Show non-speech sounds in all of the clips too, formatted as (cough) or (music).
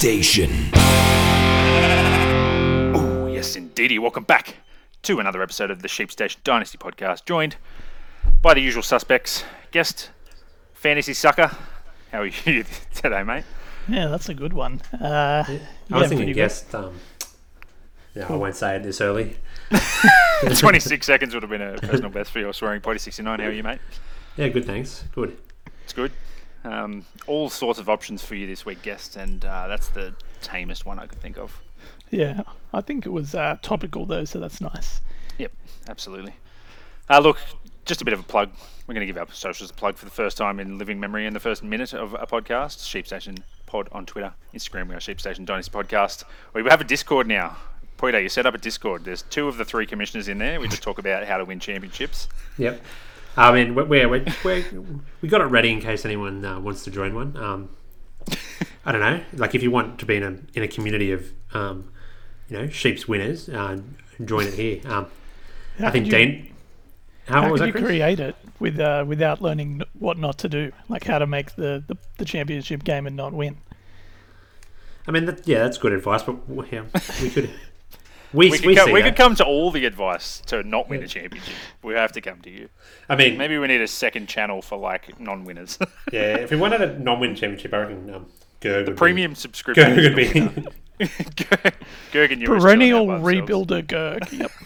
Station. Oh, yes, indeedy. Welcome back to another episode of the Sheep Station Dynasty podcast, joined by the usual suspects. Guest, Fantasy Sucker. How are you (laughs) today, mate? Yeah, that's a good one. Uh, I was yeah, thinking pretty good. guest. Um, no, I won't say it this early. (laughs) 26 seconds would have been a personal best for your swearing potty 69. How are you, mate? Yeah, good. Thanks. Good. It's good. Um, all sorts of options for you this week, guest, and uh, that's the tamest one I could think of. Yeah, I think it was uh, topical though, so that's nice. Yep, absolutely. Uh, look, just a bit of a plug. We're going to give our socials a plug for the first time in living memory in the first minute of a podcast. Sheep Station Pod on Twitter, Instagram, we are Sheep Station Dynasty Podcast. We have a Discord now. Poito, you set up a Discord. There's two of the three commissioners in there. We just talk about how to win championships. Yep. I mean, we're, we're, we're, we're, got it ready in case anyone uh, wants to join one. Um, (laughs) I don't know. Like, if you want to be in a in a community of, um, you know, sheep's winners, uh, join it here. Um, I think you, Dean. How, How was you Chris? create it with uh, without learning what not to do, like how to make the, the, the championship game and not win? I mean, that, yeah, that's good advice. But yeah, we could. We, We we, could, co- see we could come to all the advice to not win a championship. We have to come to you. I mean, Maybe we need a second channel for like non-winners. (laughs) yeah. If we wanted a non-win championship, I reckon um, Gerg would Premium Be, subscription. Gerg would be. (laughs) Gerg Gerg and you Perennial rebuilder Gerg. Yep. (laughs)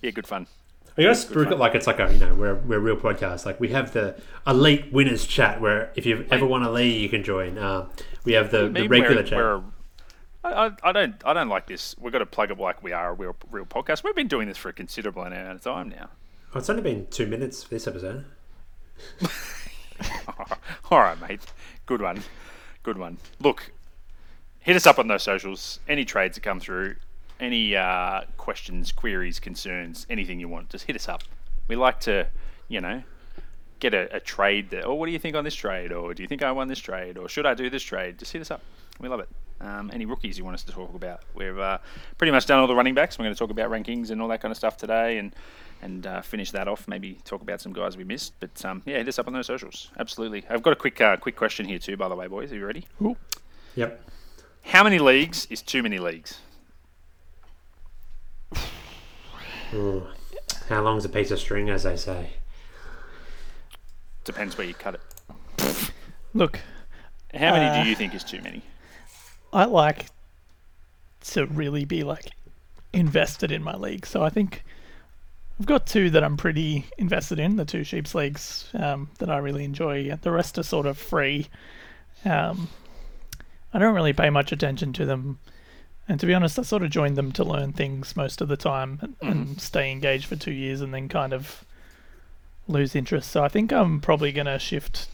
Yeah, good fun. You gotta spruik it like it's like a you know we're we're a real podcast. Like we have the elite winners chat where if you've ever won a league you can join. Um, we have the, the regular we're, chat. we're a- I, I- I don't I don't like this. We've got to plug it like we are a real real podcast. We've been doing this for a considerable amount of time now. It's only been two minutes for this episode. (laughs) All right, mate. Good one. Good one. Look, hit us up on those socials. Any trades that come through, any uh, questions, queries, concerns, anything you want, just hit us up. We like to, you know, get a, a trade that, oh, what do you think on this trade? Or do you think I won this trade? Or should I do this trade? Just hit us up. We love it. Um, any rookies you want us to talk about? We've uh, pretty much done all the running backs. We're going to talk about rankings and all that kind of stuff today, and and uh, finish that off. Maybe talk about some guys we missed. But um, yeah, hit us up on those socials. Absolutely. I've got a quick uh, quick question here too, by the way, boys. Are you ready? Ooh. Yep. How many leagues is too many leagues? Ooh. How long's a piece of string, as they say? Depends where you cut it. Look, How many Uh, do you think is too many? I like to really be like invested in my league. So I think I've got two that I'm pretty invested in, the two sheeps leagues um, that I really enjoy. The rest are sort of free. Um, I don't really pay much attention to them. And to be honest, I sort of joined them to learn things most of the time and, and stay engaged for two years and then kind of lose interest. So I think I'm probably going to shift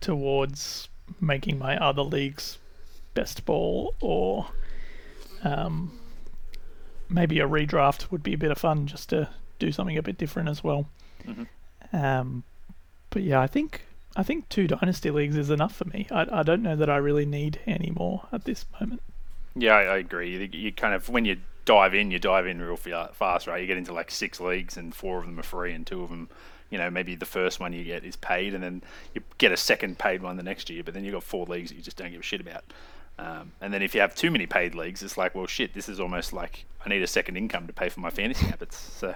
towards making my other leagues best ball or um, maybe a redraft would be a bit of fun just to do something a bit different as well. Mhm. Um, but yeah, I think I think two dynasty leagues is enough for me. I, I don't know that I really need any more at this moment. Yeah, I, I agree. You, you kind of when you dive in, you dive in real fast, right? You get into like six leagues, and four of them are free, and two of them, you know, maybe the first one you get is paid, and then you get a second paid one the next year. But then you have got four leagues that you just don't give a shit about. Um, and then if you have too many paid leagues, it's like, well, shit, this is almost like I need a second income to pay for my fantasy habits. So,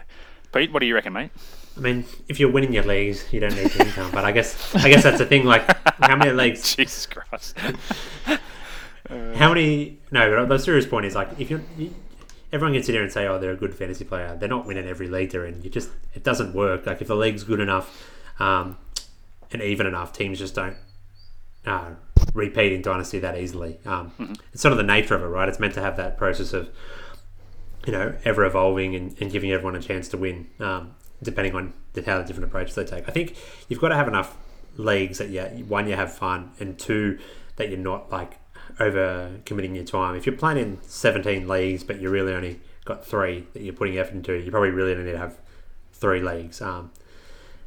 Pete, what do you reckon, mate? I mean, if you're winning your leagues, you don't need the income. But I guess I guess that's the thing. Like, how many leagues? (laughs) Jesus Christ. (laughs) How many? No, but the serious point is like if you're. You, Everyone can sit here and say, "Oh, they're a good fantasy player." They're not winning every league they're in. You just it doesn't work. Like if the league's good enough um, and even enough, teams just don't uh, repeat in dynasty that easily. Um, It's sort of the nature of it, right? It's meant to have that process of you know ever evolving and, and giving everyone a chance to win, um, depending on the, how the different approaches they take. I think you've got to have enough leagues that you one you have fun and two that you're not like over committing your time. If you're playing in 17 leagues but you're really only got three that you're putting effort into, you probably really only need to have three leagues. Um,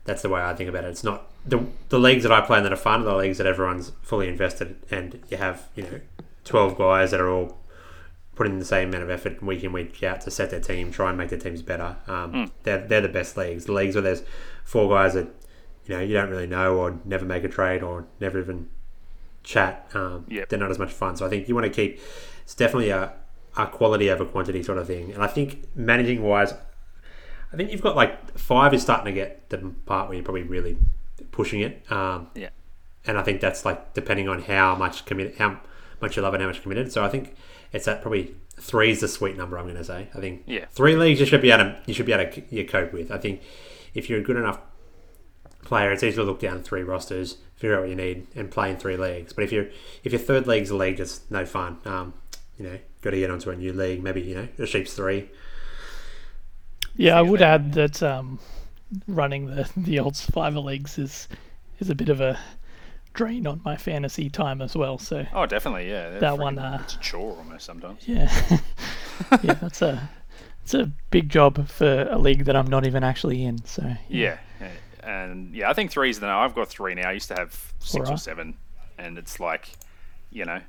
that's the way I think about it. It's not the the leagues that I play in that are fun are the leagues that everyone's fully invested and you have you know 12 guys that are all putting in the same amount of effort week in week out to set their team, try and make their teams better. Um, They're they're the best leagues. The leagues where there's four guys that you know you don't really know or never make a trade or never even chat, um, Yep. they're not as much fun. So I think you want to keep. It's definitely a, a quality over quantity sort of thing. And I think managing wise, I think you've got like five is starting to get the part where you're probably really pushing it. Um, Yeah. and I think that's like depending on how much committed, how much you love it, how much committed. So I think it's at probably three is the sweet number. I'm going to say. I think Yeah. three leagues you should be able to you should be able to you cope with. I think if you're a good enough player, it's easy to look down three rosters, figure out what you need, and play in three leagues. But if you're if your third league's a league, it's no fun. Um, you know, got to get onto a new league. Maybe you know a sheep's three. Yeah, I would add that um, running the (laughs) the old survivor leagues is is a bit of a drain on my fantasy time as well. So Oh, definitely. Yeah. That freaking- one, uh, It's a chore almost sometimes. (laughs) yeah, yeah, that's a it's a big job for a league that I'm not even actually in. So Yeah. yeah. And yeah, I think three's the now. I've got three now. I used to have six or seven, and it's like, you know,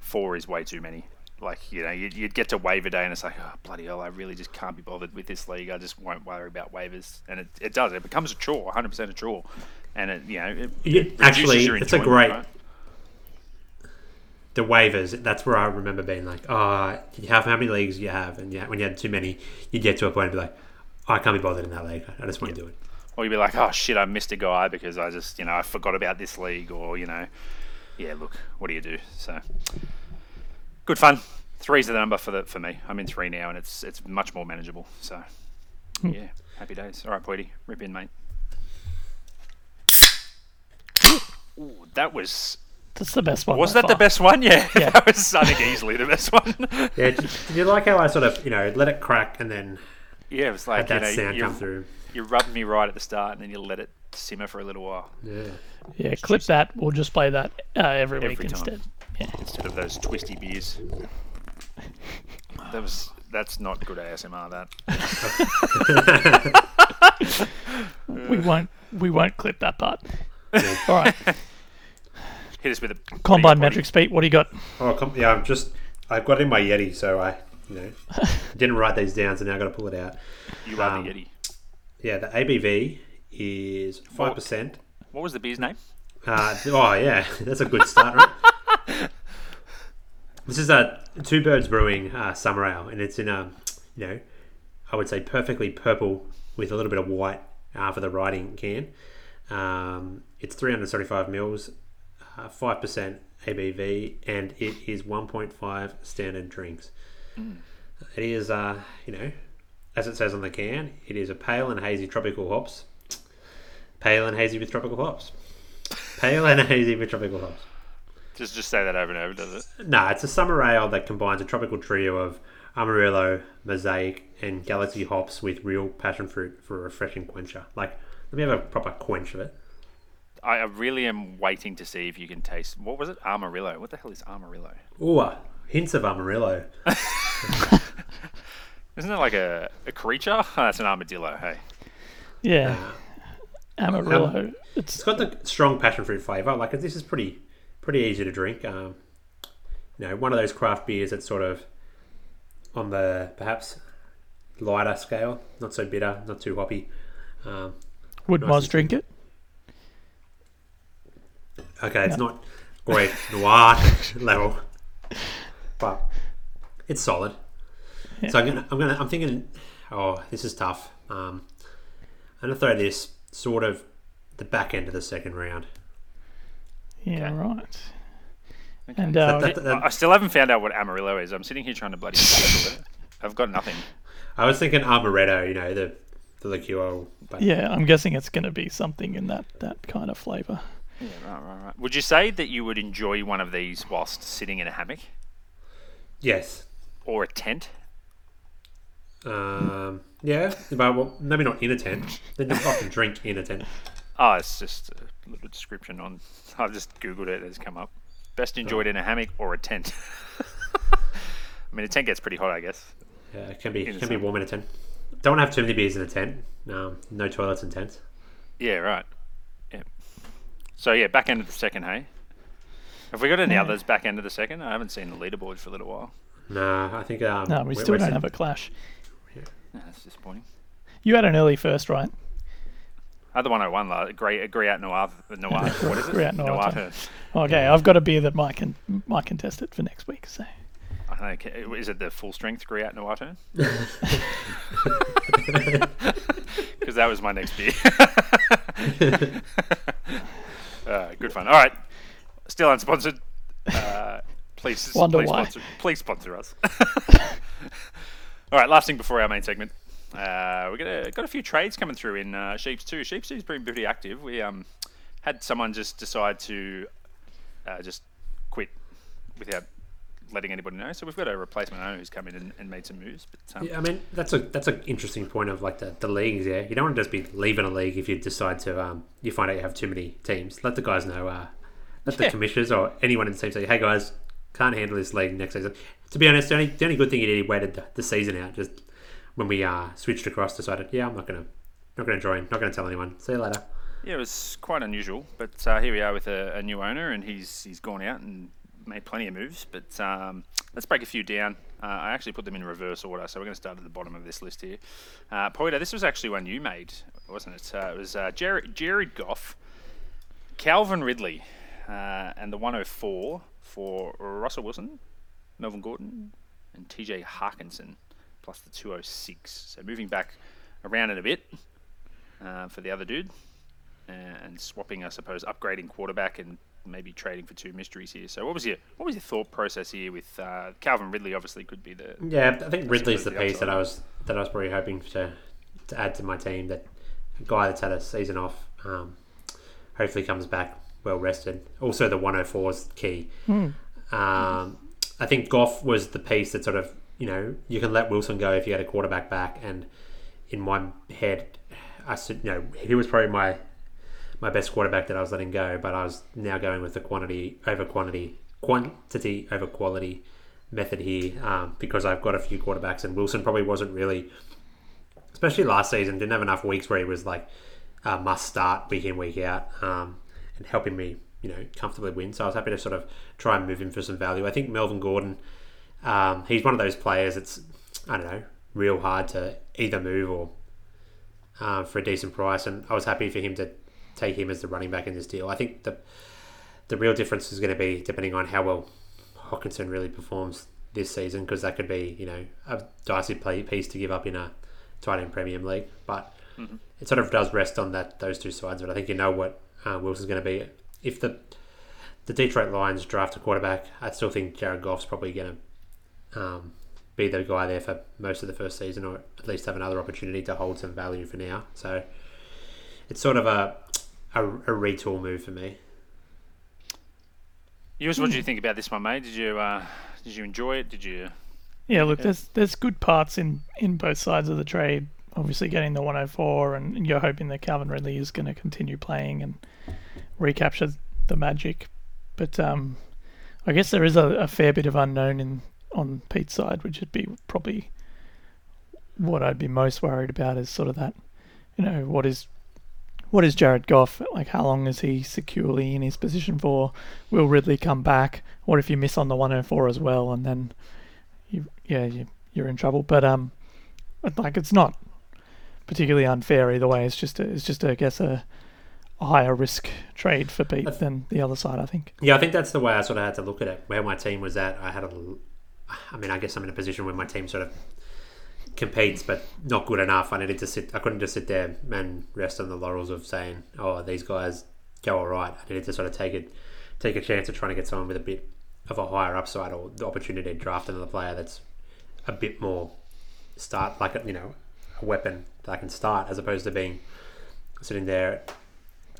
four is way too many. Like you know, you'd, you'd get to waiver day, and it's like, oh bloody hell, I really just can't be bothered with this league. I just won't worry about waivers, and it, it does. It becomes a chore, 100 percent a chore, and it you know, it, it actually, it's a great- right? The waivers. That's where I remember being like, ah, oh, you have how many leagues you have, and yeah, when you had too many, you'd get to a point and be like, oh, I can't be bothered in that league. I just want to do it. Or you'd be like, oh shit, I missed a guy because I just, you know, I forgot about this league, or you know, yeah, look, what do you do? So, good fun. Three's the number for the for me. I'm in three now, and it's it's much more manageable. So, yeah, happy days. All right, Poity, rip in, mate. Ooh, that was that's the best one. was by that the best one? Yeah, Yeah. (laughs) that was I think easily the best one. (laughs) Yeah, did, did you like how I sort of, you know, let it crack and then yeah, it was had like you that know, sound you, come through? you rubbed me right at the start, and then you let it simmer for a little while Yeah. Yeah, clip that. We'll just play that uh, every, Every week time. instead. Yeah. instead of those twisty beers. That was that's not good ASMR. That We (laughs) won't we won't clip that part. All right, hit us with a combine body. metrics, Pete. What do you got? Oh, com- yeah, I'm just, I've got it in my Yeti, so I, you know, (laughs) didn't write these down, so now I've got to pull it out. You are Um, the Yeti. Yeah, the ABV is 5%. What was the beer's name? Uh, oh, yeah, (laughs) that's a good start, right? This is a Two Birds Brewing uh, Summer Ale, and it's in a, you know, I would say perfectly purple with a little bit of white uh, for the writing can. Um, it's 375 mils, uh, 5% ABV, and it is 1.5 standard drinks. It is, uh, you know, as it says on the can, it is a pale and hazy tropical hops. Pale and hazy with tropical hops. Pale and hazy with tropical hops. Just just say that over and over, does it? No, it's a summer ale that combines a tropical trio of Amarillo, Mosaic, and Galaxy hops with real passion fruit for a refreshing quencher. Like, let me have a proper quench of it. I I really am waiting to see if you can taste. What was it? Amarillo. What the hell is Amarillo? Ooh, uh, hints of Amarillo. (laughs) (laughs) Isn't it like a, a creature? Oh, (laughs) that's an armadillo. Hey. Yeah, Amarillo. um, it's It's got the strong passion fruit flavour. Like, this is pretty pretty easy to drink. Um, you know, one of those craft beers that's sort of on the perhaps lighter scale, not so bitter, not too hoppy. Um, would nice Moz drink it? Okay, it's not great noir (laughs) level, but it's solid. So I'm gonna, I'm gonna, I'm thinking, oh, this is tough. Um, I'm gonna throw this sort of the back end of the second round. Yeah, Okay. right. And uh, That- that- that- I I still haven't found out what Amarillo is. I'm sitting here trying to bloody (laughs) I've got nothing. I was thinking amaretto, you know, the the liqueur, but yeah, I'm guessing it's going to be something in that that kind of flavour. Yeah, right, right, right. Would you say that you would enjoy one of these whilst sitting in a hammock yes, or a tent? um, yeah, but well, maybe not in a tent. Then you often drink in a tent. (laughs) Oh, it's just a little description on. (laughs) I've just googled it. It's come up. Best enjoyed in a hammock or a tent. (laughs) I mean, a tent gets pretty hot, I guess. Yeah, it can be In can be warm in a tent. Don't have too many beers in a tent. Um, no toilets in tents. Yeah, right. Yeah. So yeah, back end of the second. Hey, have we got any Yeah. others back end of the second? I haven't seen the leaderboard for a little while. Nah, I think um, No, we still don't sit- have a clash. No, that's disappointing. You had an early first, right? Other 101, la- agree, agree out Noir, Noir, (laughs) what is it? Agree out Noir Noir turn. turn. Okay, I've got a beer that Mike can Mike can test it for next week. So I don't know, is it the full strength Griat Noir turn? (laughs) Because (laughs) that was my next beer. uh, good fun. All right, still unsponsored. Uh, please, Wonder please why. sponsor, please sponsor us. All right, last thing before our main segment. Uh, we got a, got a few trades coming through in uh, Sheeps too. Sheeps two's been pretty active. We um had someone just decide to uh, just quit without letting anybody know. So we've got a replacement owner who's come in and, and made some moves. But um, Yeah, I mean that's a that's an interesting point of like the, the leagues. Yeah, you don't want to just be leaving a league if you decide to um you find out you have too many teams. Let the guys know. Uh, let the Yeah. commissioners or anyone in the team say, hey guys, can't handle this league next season. To be honest, the only, the only good thing he did, he waited the, the season out. Just when we uh switched across, decided, yeah, I'm not gonna not gonna join, not gonna tell anyone. See you later. Yeah, it was quite unusual, but uh, here we are with a, a new owner, and he's he's gone out and made plenty of moves. But um, let's break a few down. Uh, I actually put them in reverse order, so we're going to start at the bottom of this list here. Uh, Poita, this was actually one you made, wasn't it? Uh, it was uh, Jared, Jared Goff, Calvin Ridley, uh, and the 104 for Russell Wilson, Melvin Gordon, and TJ Hockenson, plus the 206. So moving back around in a bit uh, for the other dude and swapping, I suppose, upgrading quarterback and maybe trading for two mysteries here. So, what was your what was your thought process here with uh, Calvin Ridley? Obviously, could be the Yeah, I think Ridley's the the piece that. I was that I was probably hoping to to add to my team. That guy that's had a season off, um, hopefully comes back well rested. Also, the 104 is key. Um, I think Goff was the piece that sort of you know you can let Wilson go if you had a quarterback back, and in my head, I said you know he was probably my my best quarterback that I was letting go, but I was now going with the quantity over quantity, quantity over quality method here um, because I've got a few quarterbacks, and Wilson probably wasn't really, especially last season, didn't have enough weeks where he was like a must start week in week out um, and helping me, you know, comfortably win. So I was happy to sort of try and move him for some value. I think Melvin Gordon, um, he's one of those players. It's I don't know, real hard to either move or uh, for a decent price, and I was happy for him to take him as the running back in this deal. I think the the real difference is going to be depending on how well Hockenson really performs this season, because that could be you know a dicey play piece to give up in a tight end premium league. But it sort of does rest on that those two sides. But I think you know what uh, Wilson's going to be if the the Detroit Lions draft a quarterback. I still think Jared Goff's probably going to um, be the guy there for most of the first season, or at least have another opportunity to hold some value for now. So it's sort of a a, a retool move for me. Yours, what did you think about this one, mate? Did you uh, did you enjoy it? Did you? yeah, look, Yeah. there's there's good parts in in both sides of the trade. Obviously, getting the 104, and you're hoping that Calvin Ridley is going to continue playing and recapture the magic. But um, I guess there is a, a fair bit of unknown in on Pete's side, which would be probably what I'd be most worried about is sort of that, you know, what is what is Jared Goff like? How long is he securely in his position for? Will Ridley come back? What if you miss on the 104 as well, and then you yeah you, you're in trouble. But um, like it's not particularly unfair either way. It's just a, it's just I guess a, a higher risk trade for Pete than the other side. I think. Yeah, I think that's the way I sort of had to look at it. Where my team was at, I had a. I mean, I guess I'm in a position where my team sort of competes, but not good enough. I needed to sit. I couldn't just sit there and rest on the laurels of saying, "Oh, these guys go all right." I needed to sort of take it, take a chance of trying to get someone with a bit of a higher upside or the opportunity to draft another player that's a bit more start like a, you know a weapon that I can start as opposed to being sitting there.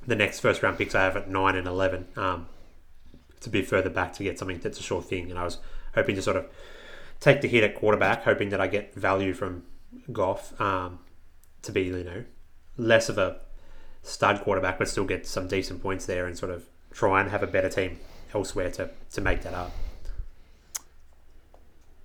The next first round picks I have at nine and eleven. Um, it's a bit further back to get something that's a sure thing. And I was hoping to sort of take the hit at quarterback, hoping that I get value from Goff um, to be, you know, less of a stud quarterback, but still get some decent points there and sort of try and have a better team elsewhere to, to make that up.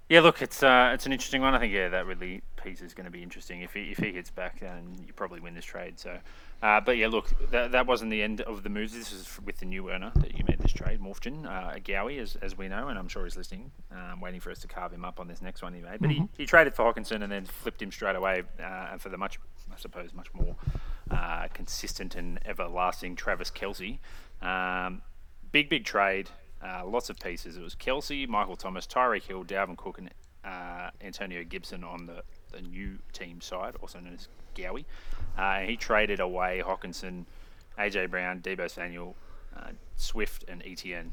Yeah, look, it's uh, it's an interesting one. I think yeah, that Ridley piece is going to be interesting. If he if he hits back, then you probably win this trade. So, uh, but yeah, look, that, that wasn't the end of the moves. This is with the new earner that you made this trade, Morphgen, uh, Gowie, as, as we know, and I'm sure he's listening, um, waiting for us to carve him up on this next one he made. But he, he traded for Hockenson and then flipped him straight away uh, for the much, I suppose, much more uh, consistent and everlasting Travis Kelce. Um, big, big trade. Uh, lots of pieces. It was Kelce, Michael Thomas, Tyreek Hill, Dalvin Cook, and uh, Antonio Gibson on the, the new team side, also known as Gowie. Uh, he traded away Hockenson, AJ Brown, Deebo Samuel, uh, Swift, and ETN.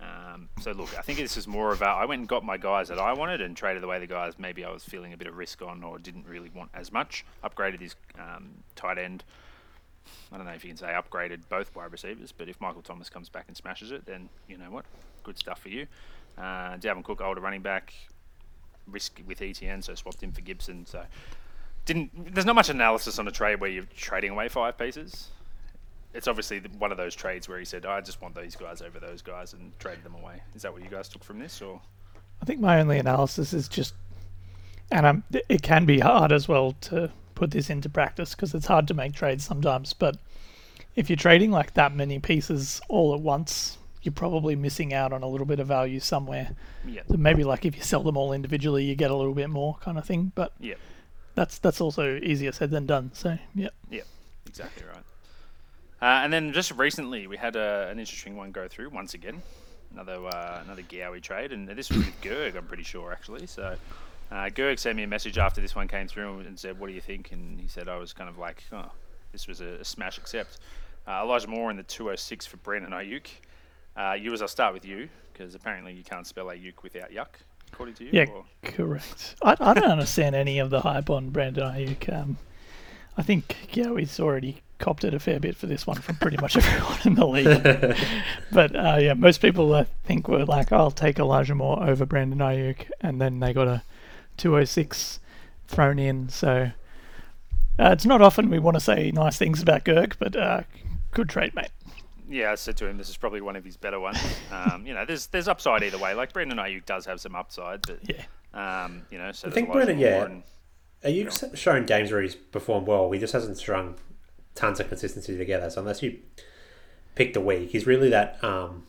Um, so look, I think this is more of I went and got my guys that I wanted and traded away the guys maybe I was feeling a bit of risk on or didn't really want as much. Upgraded his um, tight end. I don't know if you can say upgraded both wide receivers, but if Michael Thomas comes back and smashes it, then you know what, good stuff for you. Uh, Cook, older running back, risk with ETN, so swapped him for Gibson. So didn't. There's not much analysis on a trade where you're trading away five pieces it's obviously one of those trades where he said, "I just want these guys over those guys," and traded them away. Is that what you guys took from this, or? I think my only analysis is just, and um, it can be hard as well to put this into practice because it's hard to make trades sometimes. But if you're trading like that many pieces all at once, you're probably missing out on a little bit of value somewhere. Yeah. So maybe like if you sell them all individually, you get a little bit more kind of thing. But yeah, that's that's also easier said than done. So yeah. Yeah, exactly right. Uh, and then just recently, we had a, an interesting one go through once again. Another uh, another Gowie trade, and this was with Gerg, I'm pretty sure actually. So uh, Gerg sent me a message after this one came through and said, "What do you think?" And he said, "I was kind of like, oh, this was a, a smash accept." Uh, Elijah Moore in the 206 for Brandon Aiyuk. Uh, you, as I'll start with you, because apparently you can't spell Aiyuk without yuck, according to you. Yeah, or? correct. I, I don't understand any of the hype on Brandon Aiyuk. Um, I think Gowie's already copped it a fair bit for this one from pretty much (laughs) everyone in the league. (laughs) but uh, yeah, most people I think were like, "I'll take Elijah Moore over Brandon Aiyuk," and then they got a 206 thrown in. So uh, it's not often we want to say nice things about Gerg, but uh, good trade, mate. Yeah, I said to him, this is probably one of his better ones. (laughs) Um, you know, there's there's upside either way. Like Brendan Aiyuk does have some upside, but yeah, um, you know, so I think Brendan, yeah. And, Aiyuk's shown games where he's performed well. He just hasn't strung tons of consistency together. So unless you pick the week, he's really that um,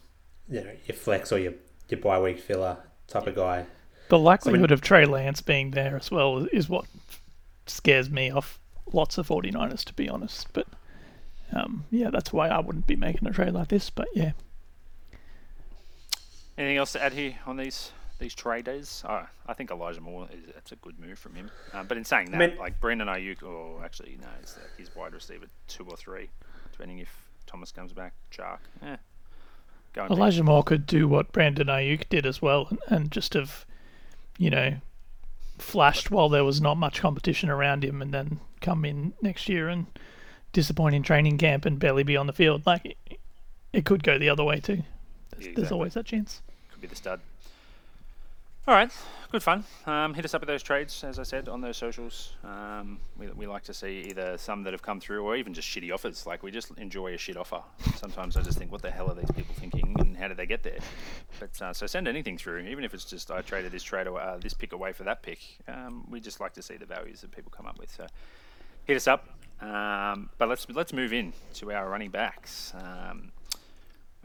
you know your flex or your your bye week filler type of guy. The likelihood so when, of Trey Lance being there as well is what scares me off lots of 49ers, to be honest. But um, yeah, that's why I wouldn't be making a trade like this. But yeah. Anything else to add here on these these traders. Oh, I think Elijah Moore is that's a good move from him. Um, but in saying that, I mean, like Brandon Aiyuk, or actually no, it's like he's wide receiver two or three, depending if Thomas comes back. Chark, yeah. Elijah Moore could do what Brandon Aiyuk did as well, and, and just have, you know, flashed while there was not much competition around him, and then come in next year and disappoint in training camp and barely be on the field. Like it, it could go the other way too. There's, yeah, exactly. there's always that chance. Could be the stud. All right, good fun. Um, hit us up with those trades, as I said, on those socials. Um, we, we like to see either some that have come through or even just shitty offers. Like, we just enjoy a shit offer. Sometimes I just think, what the hell are these people thinking and how did they get there? But uh, so send anything through, even if it's just I traded this trade away, uh, this pick away for that pick. Um, we just like to see the values that people come up with. So hit us up. Um, but let's let's move in to our running backs. Um,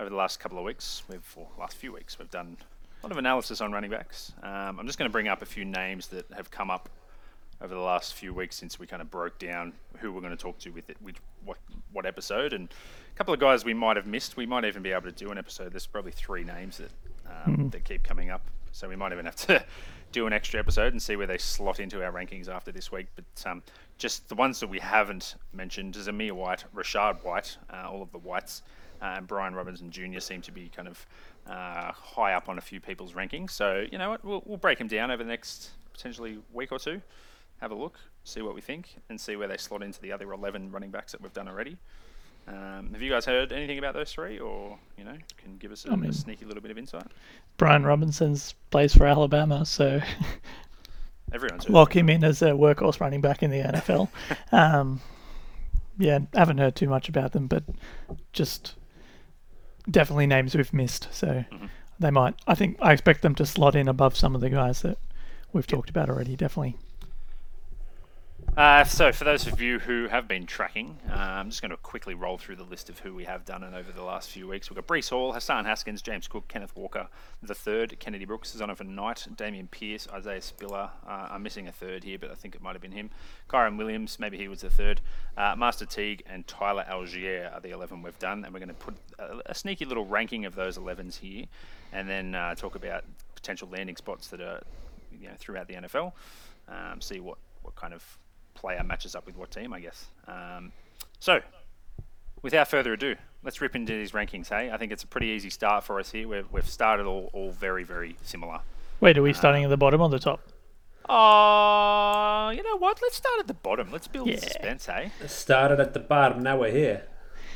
over the last couple of weeks, we've or last few weeks, we've done a lot of analysis on running backs. Um, I'm just going to bring up a few names that have come up over the last few weeks since we kind of broke down who we're going to talk to with it, with what what episode, and a couple of guys we might have missed. We might even be able to do an episode. There's probably three names that um, mm-hmm. that keep coming up, so we might even have to (laughs) do an extra episode and see where they slot into our rankings after this week. But um, just the ones that we haven't mentioned: Zamir White, Rachaad White, uh, all of the Whites, uh, and Brian Robinson Jr. seem to be kind of uh, high up on a few people's rankings. So you know what, we'll, we'll break them down over the next potentially week or two. Have a look, see what we think, and see where they slot into the other 11 running backs that we've done already. Um, have you guys heard anything about those three, or you know, can give us a, mean, a sneaky little bit of insight? Brian Robinson's plays for Alabama, so (laughs) everyone's lock him in as a workhorse running back in the NFL. (laughs) um, yeah, haven't heard too much about them, but just definitely names we've missed. So mm-hmm. they might. I think I expect them to slot in above some of the guys that we've talked about already. Definitely. Uh, so, for those of you who have been tracking, uh, I'm just going to quickly roll through the list of who we have done and over the last few weeks. We've got Breece Hall, Hassan Haskins, James Cook, Kenneth Walker, the third, Kennedy Brooks, Zonovan Knight, Dameon Pierce, Isaiah Spiller. Uh, I'm missing a third here, but I think it might have been him. Kyren Williams, maybe he was the third. Uh, Master Teague and Tyler Allgeier are the 11 we've done, and we're going to put a, a sneaky little ranking of those 11s here, and then uh, talk about potential landing spots that are you know throughout the NFL. Um, see what, what kind of player matches up with what team, I guess. Um, so, without further ado, let's rip into these rankings. Hey, I think it's a pretty easy start for us here. We've, we've started all, all very very similar. Wait, are we starting at the bottom or the top? Oh, you know what? Let's start at the bottom. Let's build Yeah. suspense, hey? Started at the bottom, now we're here.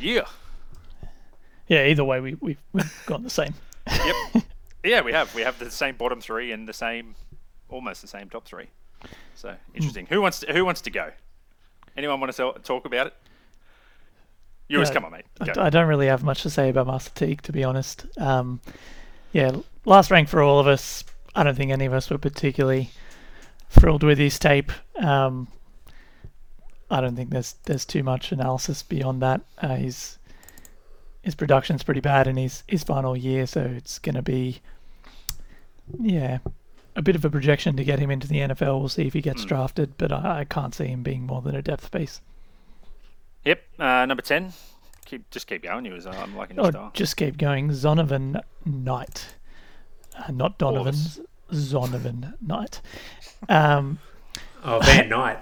Yeah. Yeah, either way, we, we've, we've gone the same. Yep. (laughs) yeah, we have. We have the same bottom three and the same, almost the same top three. So interesting. Who wants to, Who wants to go? Anyone want to tell, talk about it? Yours, Yeah, come on, mate. I, Go. I don't really have much to say about Master Teague, to be honest. Um, yeah, last rank for all of us. I don't think any of us were particularly thrilled with his tape. Um, I don't think there's there's too much analysis beyond that. Uh, his his production's pretty bad in his his final year, so it's going to be yeah a bit of a projection to get him into the NFL. We'll see if he gets Hmm. drafted, but I, I can't see him being more than a depth piece. Yep. Uh, number ten. Keep just keep going. You was I'm liking your Oh, style. just keep going. Zonovan Knight, uh, not All Donovan. us. Zonovan Knight. Um, (laughs) Oh, Van (laughs) Knight.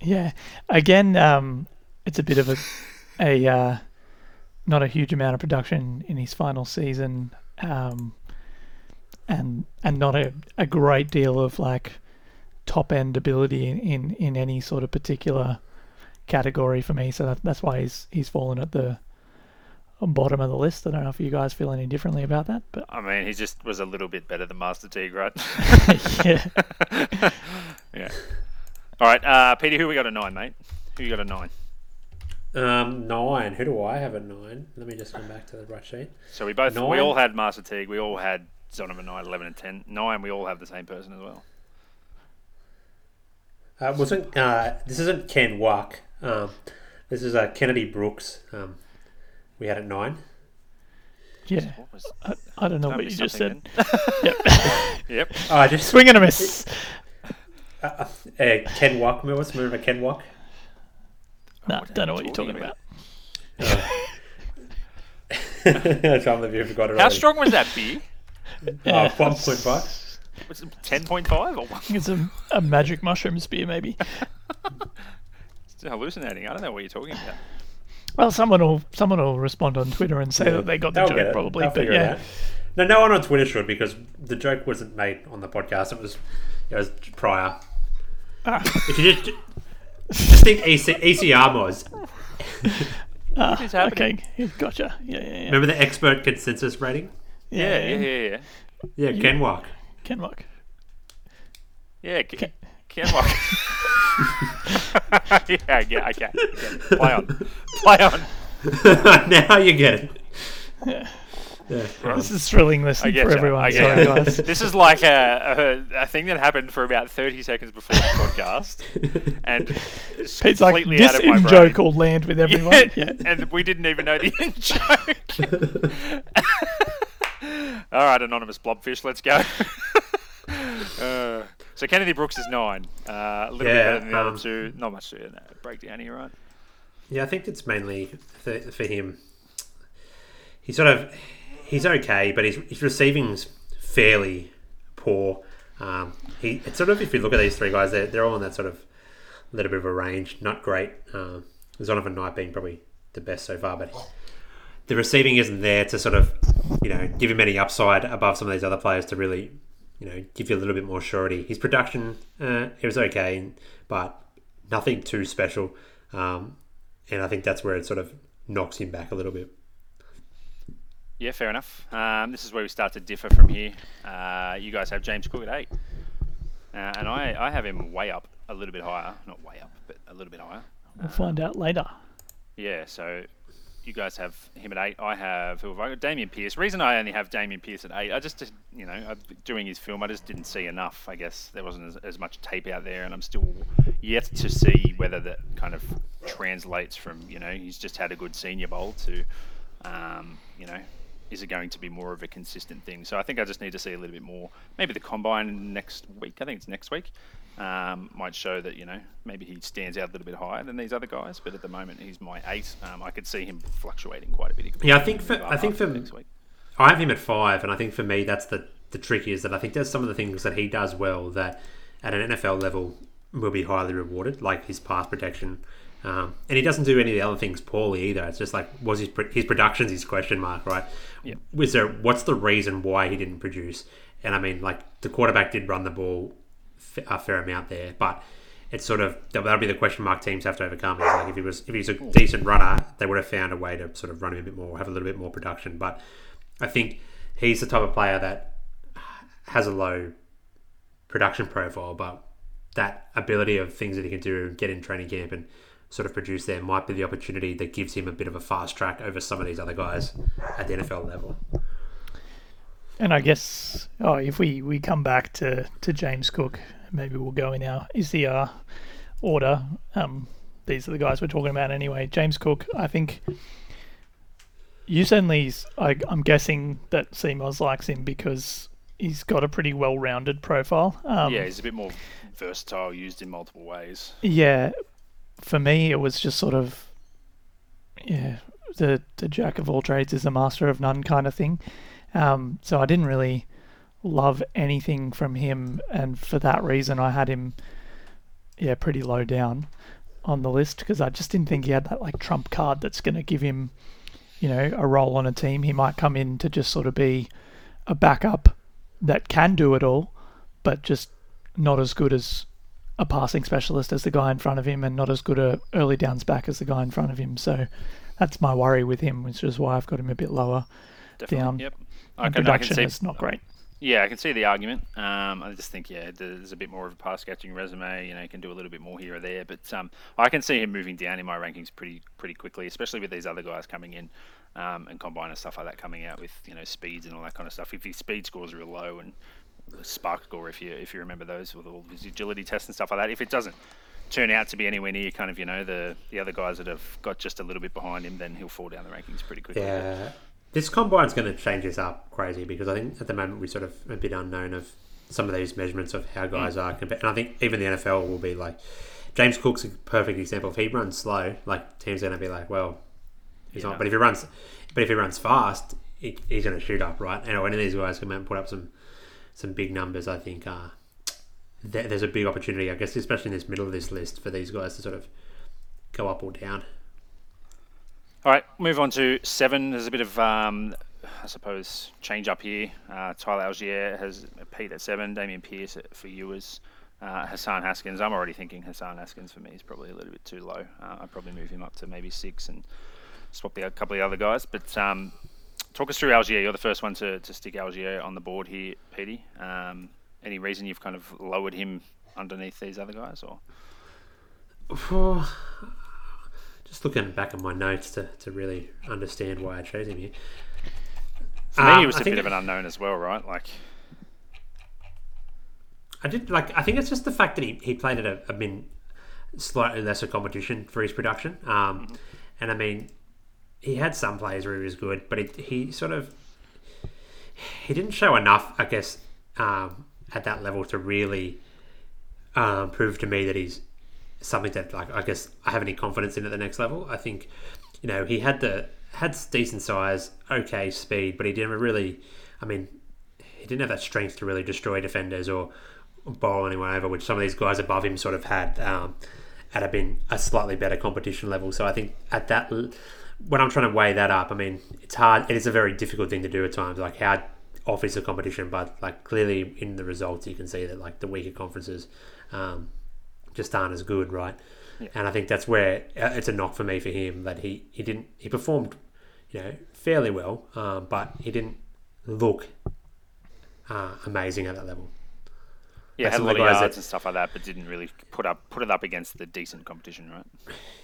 yeah. Again, um, it's a bit of a a uh, not a huge amount of production in his final season, um, and and not a, a great deal of like top end ability in, in, in any sort of particular category for me. So that, that's why he's he's fallen at the bottom of the list. I don't know if you guys feel any differently about that, but I mean, he just was a little bit better than Master Teague, right? yeah. (laughs) (laughs) yeah. All right, uh, Peter, who we got a nine, mate? Who you got a nine? Um, nine. Who do I have a nine? Let me just come back to the right sheet. So we both we all had Master Teague. We all had Zonovan Knight, eleven and ten. Nine, we all have the same person as well. Uh, wasn't uh, this isn't Ken Wack. Um, this is uh, Kennedy Brooks. Um, we had at nine. Yeah. What was I, I don't know what you just said. something (laughs) Yep. (laughs) Yep. Oh, I just Swing and a miss. uh, uh, Ken Wack. What's the remember Ken Wack? No, What are don't know you what you're talking talking about. I'm trying to you forgot it. How already. strong was that beer? (laughs) Oh, one point five. Was it ten point five or one? I think it's a, a magic mushroom spear, maybe. (laughs) It's hallucinating. I don't know what you're talking about. Well, someone will someone will respond on Twitter and say that they got the They'll joke, it. probably. They'll but figure it yeah, out. No, no one on Twitter should because the joke wasn't made on the podcast. It was, it was prior. Ah. If you just just think EC, ECR mods. Ah, is happening? okay, yeah, gotcha. Yeah, yeah, yeah. Remember the expert consensus rating? Um, yeah, yeah, yeah, yeah. Yeah, Ken Wack. Ken Rock. Yeah, Ken, Ken Walk. (laughs) (laughs) yeah, yeah, okay. okay. Play on. Play on. (laughs) now you get it. Yeah. Yeah. This is thrilling listening for ya, everyone. Sorry, guys. This is like a, a, a thing that happened for about 30 seconds before the podcast. And it's Pete's like, completely this out of my in joke will land with everyone. Yeah, Yeah. and we didn't even know the in joke. All right, anonymous blobfish, let's go. (laughs) uh, so Kennedy Brooks is nine. Uh, a little bit better than the um, other two. Not much to break down here, right? Yeah, I think it's mainly for, for him. He's sort of he's okay, but his his receiving's fairly poor. Um, he it's sort of if you look at these three guys, they're they're all in that sort of little bit of a range. Not great. Um, Zonovan Knight being probably the best so far, but the receiving isn't there to sort of you know give him any upside above some of these other players to really you know give you a little bit more surety. His production uh, it was okay, but nothing too special. Um, and I think that's where it sort of knocks him back a little bit. Yeah, fair enough. Um, this is where we start to differ from here. Uh, you guys have James Cook at eight, uh, and I, I have him way up, a little bit higher. Not way up, but a little bit higher. We'll find out later. Yeah, so you guys have him at eight. I have who have I got? Dameon Pierce. Reason I only have Dameon Pierce at eight, I just you know doing his film, I just didn't see enough. I guess there wasn't as, as much tape out there, and I'm still yet to see whether that kind of translates from you know he's just had a good senior bowl to um, you know is it going to be more of a consistent thing? So I think I just need to see a little bit more. Maybe the combine next week. I think it's next week. Um, might show that you know maybe he stands out a little bit higher than these other guys. But at the moment, he's my eight. Um, I could see him fluctuating quite a bit. Yeah, I think for I think for next week. I have him at five, and I think for me that's the the trick is that I think there's some of the things that he does well that at an NFL level will be highly rewarded, like his pass protection. Um, and he doesn't do any of the other things poorly either. It's just like was his his production's his question mark, right? Yep. Was there what's the reason why he didn't produce? And I mean, like the quarterback did run the ball a fair amount there, but it's sort of that'll be the question mark teams have to overcome. Is like if he was if he's a hmm. decent runner, they would have found a way to sort of run him a bit more, have a little bit more production. But I think he's the type of player that has a low production profile, but that ability of things that he can do, get in training camp and sort of produce there, might be the opportunity that gives him a bit of a fast track over some of these other guys at the NFL level. And I guess, oh, if we, we come back to, to James Cook, maybe we'll go in our is the uh, order. Um, these are the guys we're talking about anyway. James Cook, I think you certainly, I, I'm guessing that CMOS likes him because he's got a pretty well-rounded profile. Um, yeah, he's a bit more versatile, used in multiple ways. Yeah, for me, it was just sort of, yeah, the the jack of all trades is a master of none kind of thing. Um, so I didn't really love anything from him, and for that reason, I had him, yeah, pretty low down on the list because I just didn't think he had that like trump card that's going to give him, you know, a role on a team. He might come in to just sort of be a backup that can do it all, but just not as good as a passing specialist as the guy in front of him, and not as good a early downs back as the guy in front of him. So that's my worry with him, which is why I've got him a bit lower Definitely. down. Yep. And production is not great. Yeah, I can see the argument. Um, I just think, yeah, there's a bit more of a pass catching resume. You know, he can do a little bit more here or there. But um, I can see him moving down in my rankings pretty pretty quickly, especially with these other guys coming in um, and combine and stuff like that coming out with you know speeds and all that kind of stuff. If his speed scores are real low and spark score, if you if you remember those with all his agility tests and stuff like that, if it doesn't turn out to be anywhere near kind of you know the the other guys that have got just a little bit behind him, then he'll fall down the rankings pretty quickly. Yeah. This combine's going to change this up crazy because I think at the moment we're sort of a bit unknown of some of these measurements of how guys mm. are compared. And I think even the NFL will be like James Cook's a perfect example. If he runs slow, like teams are going to be like, well, he's yeah. not. But if he runs, but if he runs fast, he, he's going to shoot up, right? And any of these guys come out and put up some some big numbers, I think uh, th- there's a big opportunity, I guess, especially in this middle of this list for these guys to sort of go up or down. All right, move on to seven. There's a bit of, um, I suppose, change up here. Uh, Tyler Allgeier has Pete at seven, Dameon Pierce for you as uh, Hassan Haskins. I'm already thinking Hassan Haskins for me is probably a little bit too low. Uh, I'd probably move him up to maybe six and swap the, a couple of the other guys. But um, talk us through Allgeier. You're the first one to, to stick Allgeier on the board here, Petey. Um, any reason you've kind of lowered him underneath these other guys, or? Just looking back at my notes to, to really understand why I chose him here. For me, um, he was I a bit of an unknown as well, right? Like, I did like. I think it's just the fact that he, he played at a, a been slightly lesser competition for his production. Um, mm-hmm. And I mean, he had some plays where he was good, but it, he sort of he didn't show enough, I guess, um, at that level to really um, prove to me that he's something that like I guess I have any confidence in at the next level. I think you know he had the had decent size, okay speed, but he didn't really. I mean, he didn't have that strength to really destroy defenders or bowl anyone over, which some of these guys above him sort of had um, at a been a slightly better competition level. So I think at that when I'm trying to weigh that up, I mean, it's hard. It is a very difficult thing to do at times. Like how off is the competition, but like clearly in the results, you can see that like the weaker conferences um, just aren't as good, right? Yeah. And I think that's where uh, it's a knock for me for him that he he didn't he performed, you know, fairly well, um, but he didn't look uh, amazing at that level. Yeah, had a lot of yards that, and stuff like that, but didn't really put up put it up against the decent competition, right?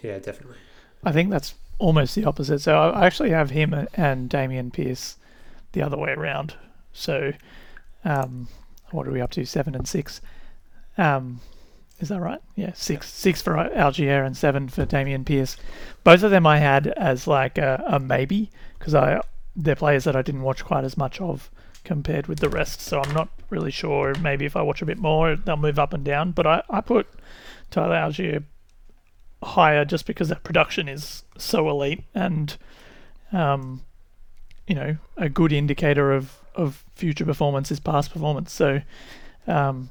Yeah, definitely. I think that's almost the opposite. So I actually have him and Dameon Pierce the other way around. So, um, what are we up to? Seven and six. Um, Is that right? Yeah, six six for Allgeier and seven for Dameon Pierce. Both of them I had as like a, a maybe because I they're players that I didn't watch quite as much of compared with the rest. So I'm not really sure. Maybe if I watch a bit more, they'll move up and down. But I, I put Tyler Allgeier higher just because that production is so elite and um, you know a good indicator of of future performance is past performance. So um,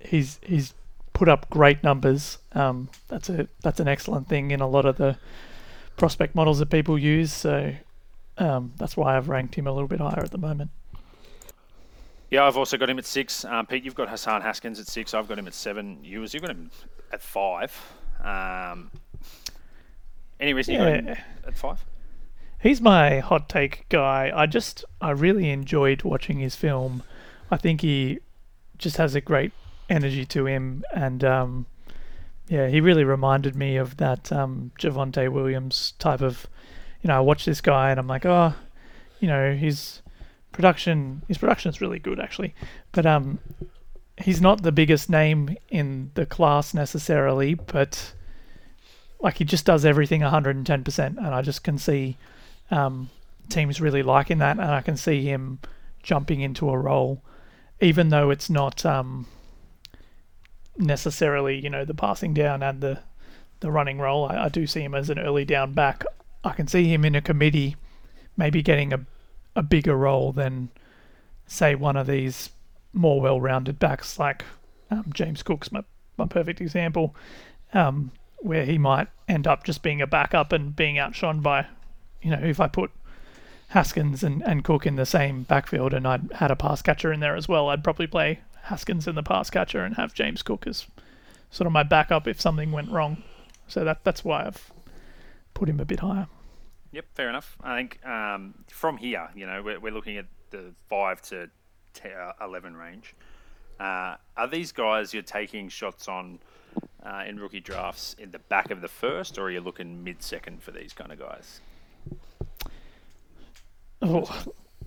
he's he's put up great numbers. Um, that's a that's an excellent thing in a lot of the prospect models that people use. So um, that's why I've ranked him a little bit higher at the moment. Yeah, I've also got him at six. Um, Pete, you've got Hassan Haskins at six. I've got him at seven. You, as you've got him at five. Um, any reason you got him at five? He's my hot take guy. I just I really enjoyed watching his film. I think he just has a great energy to him, and um, yeah, he really reminded me of that um, Javonte Williams type of. You know, I watch this guy and I'm like, oh, you know, his production his production is really good actually, but um, he's not the biggest name in the class necessarily, but like he just does everything 110%, and I just can see um, teams really liking that, and I can see him jumping into a role, even though it's not um, necessarily you know the passing down and the the running role. I, I do see him as an early down back. I can see him in a committee, maybe getting a a bigger role than say one of these more well-rounded backs like um, James Cook's my, my perfect example, um, where he might end up just being a backup and being outshone by, you know, if I put Haskins and, and Cook in the same backfield and I had a pass catcher in there as well, I'd probably play Haskins in the pass catcher and have James Cook as sort of my backup if something went wrong. So that that's why I've put him a bit higher. Yep, fair enough. I think um, from here, you know, we're, we're looking at the five to 10, uh, 11 range. Uh, are these guys you're taking shots on uh, in rookie drafts in the back of the first, or are you looking mid second for these kind of guys? Oh,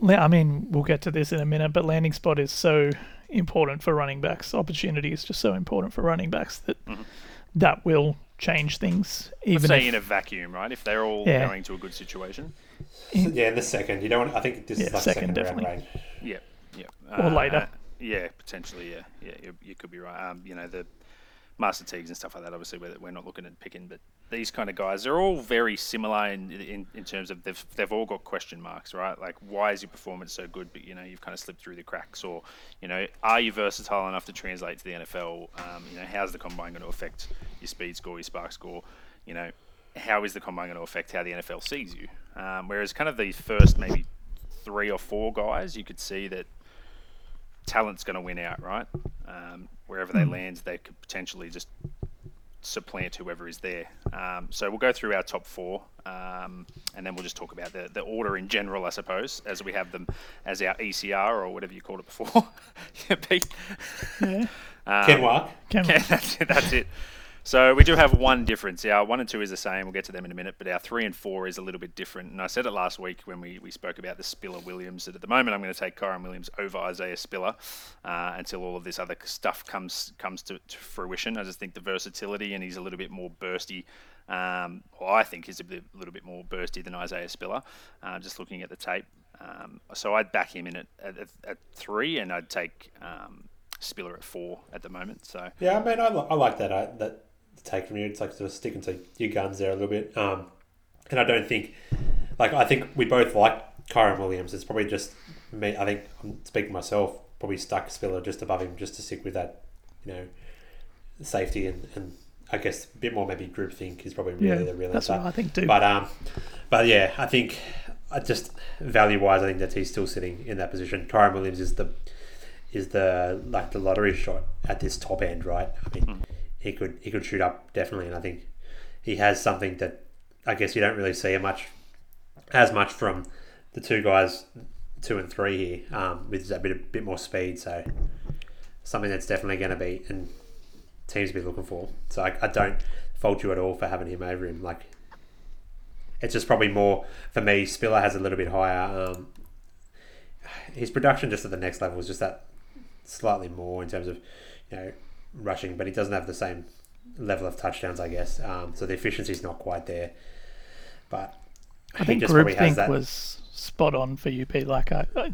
I mean, we'll get to this in a minute, but landing spot is so important for running backs. Opportunity is just so important for running backs that mm-hmm. that will change things. Even Let's say if, in a vacuum, right? If they're all yeah. going to a good situation. In, yeah, in the second, you don't. Want, I think this yeah, is like second, second definitely. Range. Yeah, yeah. Or uh, later. yeah, potentially. Yeah, yeah. You, you could be right. Um, you know the Master Teagues and stuff like that. Obviously, we're, we're not looking at picking, but these kind of guys, they're all very similar in, in, in terms of they've they've all got question marks, right? Like, why is your performance so good, but you know you've kind of slipped through the cracks, or you know, are you versatile enough to translate to the NFL? Um, you know, how's the combine going to affect your speed score, your spark score? You know, how is the combine going to affect how the NFL sees you? Um, whereas, kind of these first maybe three or four guys, you could see that talent's going to win out, right? Um, wherever they hmm. land, they could potentially just supplant whoever is there. Um, so we'll go through our top four, um, and then we'll just talk about the, the order in general, I suppose, as we have them as our ECR or whatever you called it before. (laughs) yeah, Pete. Yeah. Um, Ken that's. That's it. So we do have one difference. Our one and two is the same. We'll get to them in a minute, but our three and four is a little bit different. And I said it last week when we, we spoke about the Spiller Williams that at the moment I'm going to take Kyren Williams over Isaiah Spiller uh, until all of this other stuff comes comes to, to, fruition. I just think the versatility and he's a little bit more bursty. Um, well, I think he's a, bit, little bit more bursty than Isaiah Spiller. Uh, just looking at the tape, um, so I'd back him in at, at, at three, and I'd take um, Spiller at four at the moment. So yeah, I mean, I, I like that. I, that to take from you. It's like sort of sticking to your guns there a little bit. Um, and I don't think, like, I think we both like Kyren Williams. It's probably just me. I think I'm speaking myself. Probably stuck Spiller just above him just to stick with that, you know, safety and, and I guess a bit more maybe group think is probably really yeah, the real that's answer. what I think too. But um, but yeah, I think I just value wise, I think that he's still sitting in that position. Kyren Williams is the is the like the lottery shot at this top end, right? I mean, mm he could he could shoot up definitely, and I think he has something that I guess you don't really see much as much from the two guys two and three here um, with a bit a bit more speed. So something that's definitely going to be and teams be looking for. So I, I don't fault you at all for having him over him. Like it's just probably more for me. Spiller has a little bit higher. Um, his production just at the next level is just that slightly more in terms of you know rushing, but he doesn't have the same level of touchdowns, I guess. Um, so the efficiency's not quite there. But I think just probably has groupthink that. was spot on for you, Pete. Like, I, I,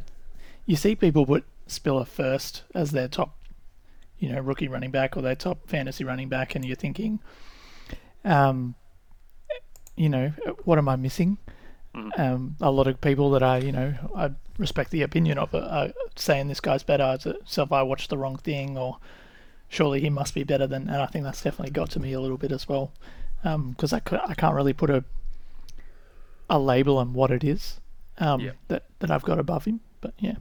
you see people put Spiller first as their top, you know, rookie running back or their top fantasy running back, and you're thinking, um, you know, what am I missing? Mhm. Um, a lot of people that I, you know, I respect the opinion of it are saying this guy's better. So if I watched the wrong thing, or surely he must be better than, and I think that's definitely got to me a little bit as well, because I, I can't really put a a label on what it is um, Yeah. that that I've got above him. But yeah,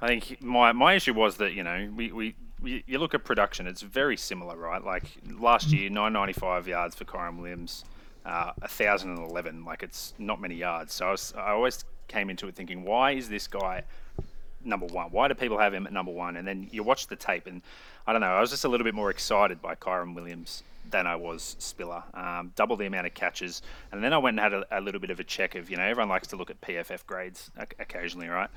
I think my my issue was that you know we, we, we you look at production, it's very similar, right? Like last year, nine ninety five yards for Kyren Williams, uh, thousand and eleven. Like it's not many yards. So I, was, I always came into it thinking, why is this guy number one? Why do people have him at number one? And then you watch the tape, and I don't know. I was just a little bit more excited by Kyren Williams than I was Spiller. Um, double the amount of catches, and then I went and had a, a little bit of a check of you know everyone likes to look at PFF grades occasionally, right?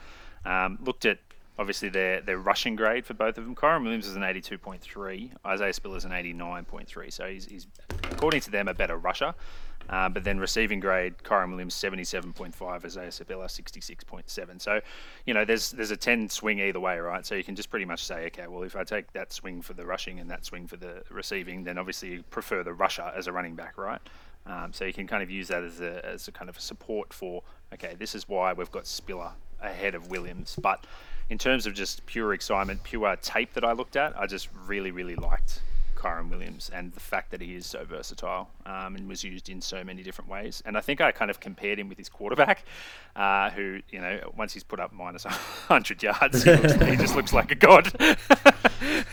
Um, looked at obviously their their rushing grade for both of them. Kyren Williams is an 82.3, Isaiah Spiller is an 89.3, so he's, he's according to them a better rusher. Uh, but then receiving grade, Kyren Williams 77.5, Isaiah Spiller 66.7. So, you know, there's there's a 10 swing either way, right? So you can just pretty much say, okay, well, if I take that swing for the rushing and that swing for the receiving, then obviously you prefer the rusher as a running back, right? Um, so you can kind of use that as a, as a kind of a support for, okay, this is why we've got Spiller ahead of Williams. But in terms of just pure excitement, pure tape that I looked at, I just really, really liked Kyren Williams and the fact that he is so versatile um, and was used in so many different ways. And I think I kind of compared him with his quarterback, uh, who, you know, once he's put up minus (laughs) 100 yards, he, looks, he just looks like a god.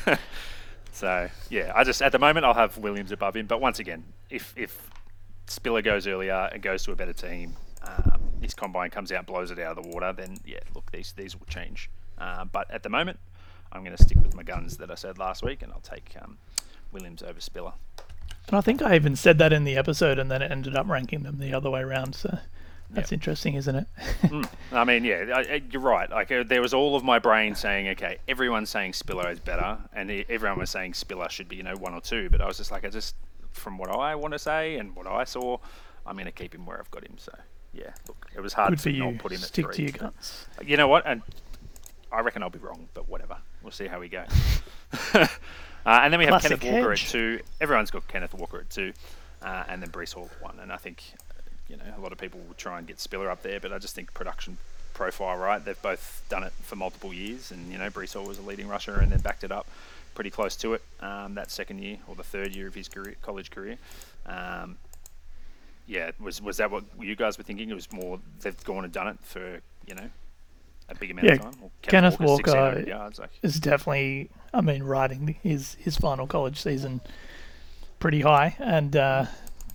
(laughs) so, yeah, I just, at the moment, I'll have Williams above him. But once again, if, if Spiller goes earlier and goes to a better team, um, his combine comes out, blows it out of the water, then yeah, look, these these will change. Uh, but at the moment, I'm going to stick with my guns that I said last week, and I'll take um, Williams over Spiller. and I think I even said that in the episode, and then it ended up ranking them the other way around. So that's interesting, isn't it? Mm. I mean, yeah, I, I, you're right. Like uh, there was all of my brain saying, okay, everyone's saying Spiller is better, and everyone was saying Spiller should be, you know, one or two. But I was just like, I just from what I want to say and what I saw, I'm going to keep him where I've got him. So yeah, look, it was hard Good for to you. not put him at Stick three. to your guns. You know what? And I reckon I'll be wrong, but whatever. We'll see how we go. (laughs) uh, and then we have Classic Kenneth Walker hedge. at two. Everyone's got Kenneth Walker at two, uh, and then Breece Hall at one. And I think, you know, a lot of people will try and get Spiller up there, but I just think production profile, right? They've both done it for multiple years, and you know, Breece Hall was a leading rusher and then backed it up pretty close to it um, that second year or the third year of his career, college career. Um, yeah, was was that what you guys were thinking? It was more they've gone and done it for you know a big amount Yeah, of time. Kenneth Walker's Walker yards, like, Is definitely, I mean, riding his his final college season pretty high, and uh,